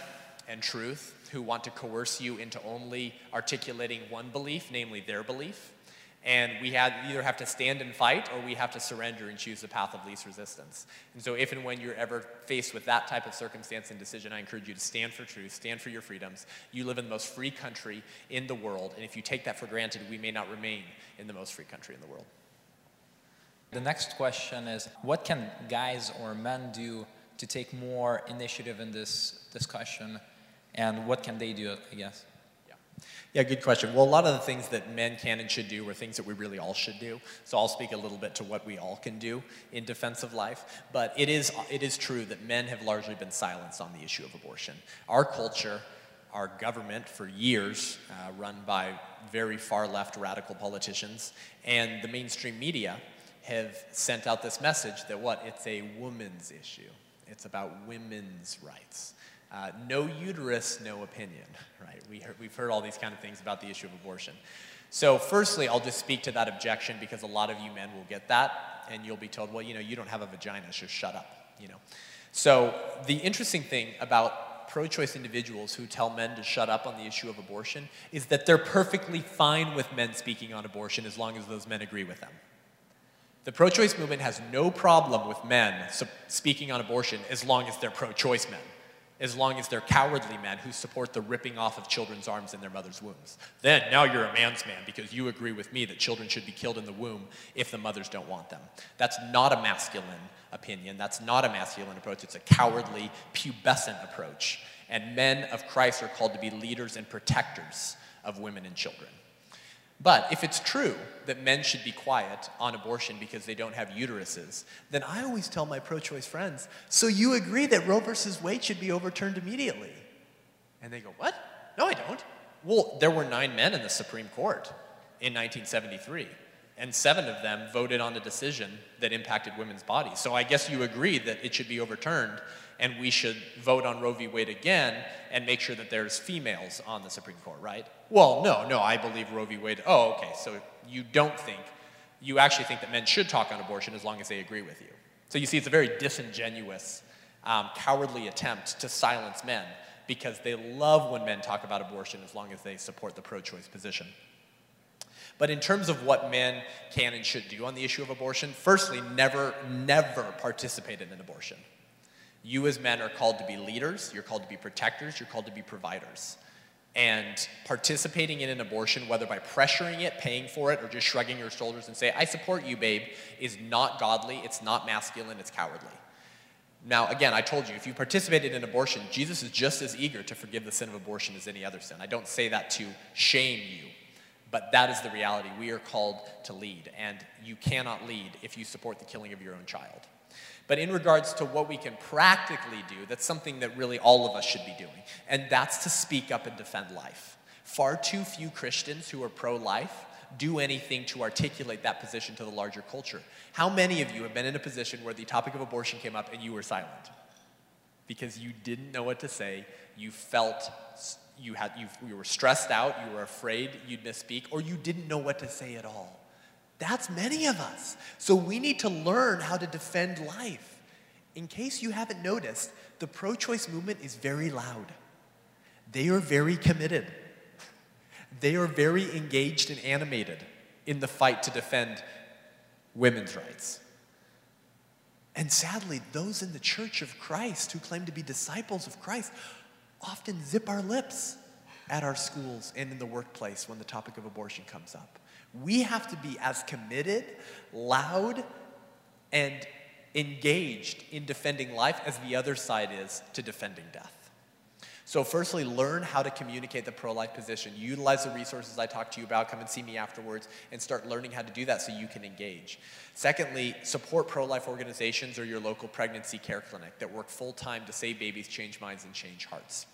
and truth who want to coerce you into only articulating one belief, namely their belief. And we have, either have to stand and fight or we have to surrender and choose the path of least resistance. And so, if and when you're ever faced with that type of circumstance and decision, I encourage you to stand for truth, stand for your freedoms. You live in the most free country in the world. And if you take that for granted, we may not remain in the most free country in the world. The next question is What can guys or men do to take more initiative in this discussion? And what can they do, I guess? Yeah. Good question. Well, a lot of the things that men can and should do are things that we really all should do. So I'll speak a little bit to what we all can do in defense of life. But it is, it is true that men have largely been silenced on the issue of abortion. Our culture, our government for years, uh, run by very far left radical politicians, and the mainstream media have sent out this message that what? It's a woman's issue. It's about women's rights. Uh, no uterus, no opinion, right? We heard, we've heard all these kind of things about the issue of abortion. So, firstly, I'll just speak to that objection because a lot of you men will get that, and you'll be told, well, you know, you don't have a vagina, so shut up, you know. So, the interesting thing about pro choice individuals who tell men to shut up on the issue of abortion is that they're perfectly fine with men speaking on abortion as long as those men agree with them. The pro choice movement has no problem with men speaking on abortion as long as they're pro choice men as long as they're cowardly men who support the ripping off of children's arms in their mother's wombs. Then, now you're a man's man because you agree with me that children should be killed in the womb if the mothers don't want them. That's not a masculine opinion. That's not a masculine approach. It's a cowardly, pubescent approach. And men of Christ are called to be leaders and protectors of women and children. But if it's true that men should be quiet on abortion because they don't have uteruses, then I always tell my pro choice friends, so you agree that Roe versus Wade should be overturned immediately? And they go, What? No, I don't. Well, there were nine men in the Supreme Court in 1973, and seven of them voted on a decision that impacted women's bodies. So I guess you agree that it should be overturned and we should vote on Roe v. Wade again and make sure that there's females on the Supreme Court, right? Well, no, no, I believe Roe v. Wade. Oh, okay, so you don't think, you actually think that men should talk on abortion as long as they agree with you. So you see, it's a very disingenuous, um, cowardly attempt to silence men because they love when men talk about abortion as long as they support the pro choice position. But in terms of what men can and should do on the issue of abortion, firstly, never, never participate in an abortion. You, as men, are called to be leaders, you're called to be protectors, you're called to be providers. And participating in an abortion, whether by pressuring it, paying for it, or just shrugging your shoulders and say, I support you, babe, is not godly, it's not masculine, it's cowardly. Now, again, I told you, if you participated in abortion, Jesus is just as eager to forgive the sin of abortion as any other sin. I don't say that to shame you, but that is the reality. We are called to lead, and you cannot lead if you support the killing of your own child. But in regards to what we can practically do, that's something that really all of us should be doing. And that's to speak up and defend life. Far too few Christians who are pro life do anything to articulate that position to the larger culture. How many of you have been in a position where the topic of abortion came up and you were silent? Because you didn't know what to say, you felt you, had, you, you were stressed out, you were afraid you'd misspeak, or you didn't know what to say at all. That's many of us. So we need to learn how to defend life. In case you haven't noticed, the pro choice movement is very loud. They are very committed. They are very engaged and animated in the fight to defend women's rights. And sadly, those in the church of Christ who claim to be disciples of Christ often zip our lips at our schools and in the workplace when the topic of abortion comes up. We have to be as committed, loud, and engaged in defending life as the other side is to defending death. So, firstly, learn how to communicate the pro life position. Utilize the resources I talked to you about. Come and see me afterwards and start learning how to do that so you can engage. Secondly, support pro life organizations or your local pregnancy care clinic that work full time to save babies, change minds, and change hearts.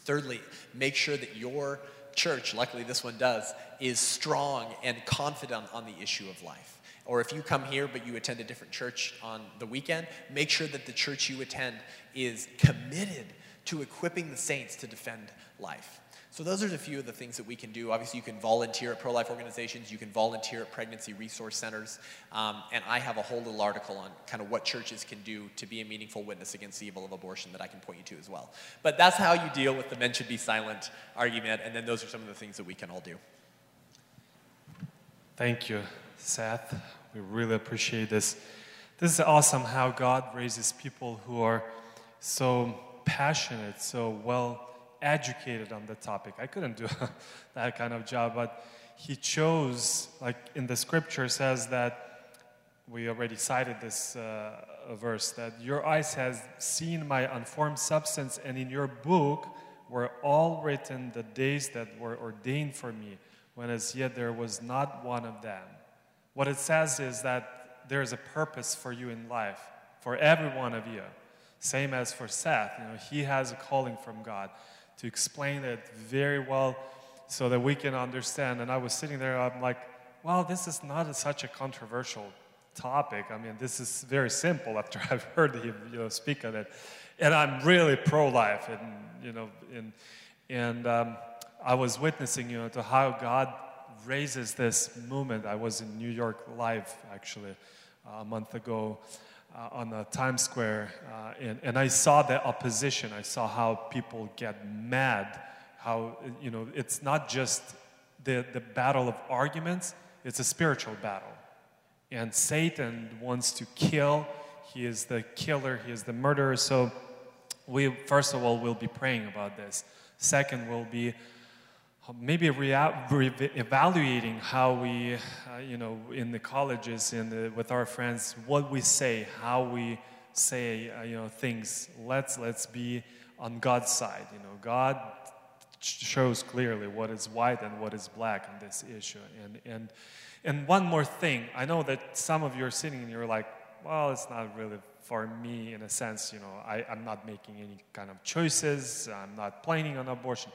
Thirdly, make sure that your church, luckily this one does, is strong and confident on the issue of life. Or if you come here but you attend a different church on the weekend, make sure that the church you attend is committed to equipping the saints to defend life. So, those are a few of the things that we can do. Obviously, you can volunteer at pro life organizations, you can volunteer at pregnancy resource centers. Um, and I have a whole little article on kind of what churches can do to be a meaningful witness against the evil of abortion that I can point you to as well. But that's how you deal with the men should be silent argument. And then those are some of the things that we can all do. Thank you, Seth. We really appreciate this. This is awesome how God raises people who are so passionate, so well educated on the topic. I couldn't do that kind of job, but he chose, like in the scripture says that we already cited this uh, verse that your eyes has seen my unformed substance, and in your book were all written the days that were ordained for me, when as yet there was not one of them. What it says is that there is a purpose for you in life, for every one of you. Same as for Seth, you know, he has a calling from God to explain it very well so that we can understand. And I was sitting there, I'm like, well, this is not a, such a controversial topic. I mean, this is very simple after I've heard him you know, speak on it. And I'm really pro-life, and you know, and, and um, I was witnessing, you know, to how God raises this movement. I was in New York live actually uh, a month ago, uh, on the Times Square, uh, and, and I saw the opposition. I saw how people get mad. How you know it's not just the the battle of arguments; it's a spiritual battle. And Satan wants to kill. He is the killer. He is the murderer. So we first of all we'll be praying about this. Second, we'll be maybe re- evaluating how we, uh, you know, in the colleges and with our friends, what we say, how we say, uh, you know, things. Let's let's be on God's side. You know, God shows clearly what is white and what is black on this issue. And and and one more thing, I know that some of you are sitting and you're like, well, it's not really for me in a sense. You know, I, I'm not making any kind of choices. I'm not planning on abortion.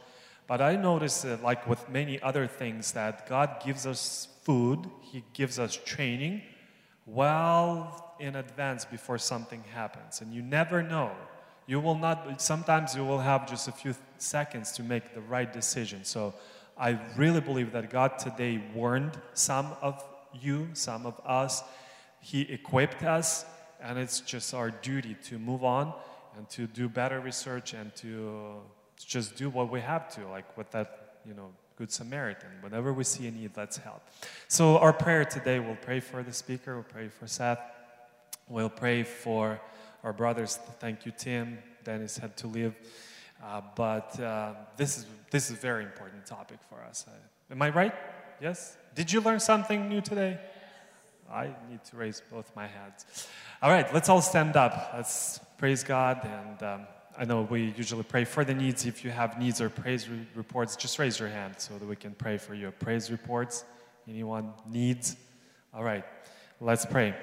But I notice that, like with many other things, that God gives us food, He gives us training well in advance before something happens. And you never know. You will not, sometimes you will have just a few seconds to make the right decision. So I really believe that God today warned some of you, some of us. He equipped us, and it's just our duty to move on and to do better research and to just do what we have to, like with that, you know, Good Samaritan. Whenever we see a need, let's help. So, our prayer today, we'll pray for the speaker, we'll pray for Seth, we'll pray for our brothers. Thank you, Tim. Dennis had to leave. Uh, but uh, this, is, this is a very important topic for us. Uh, am I right? Yes? Did you learn something new today? I need to raise both my hands. All right, let's all stand up. Let's praise God and. Um, I know we usually pray for the needs. If you have needs or praise re- reports, just raise your hand so that we can pray for you. Praise reports? Anyone needs? All right, let's pray.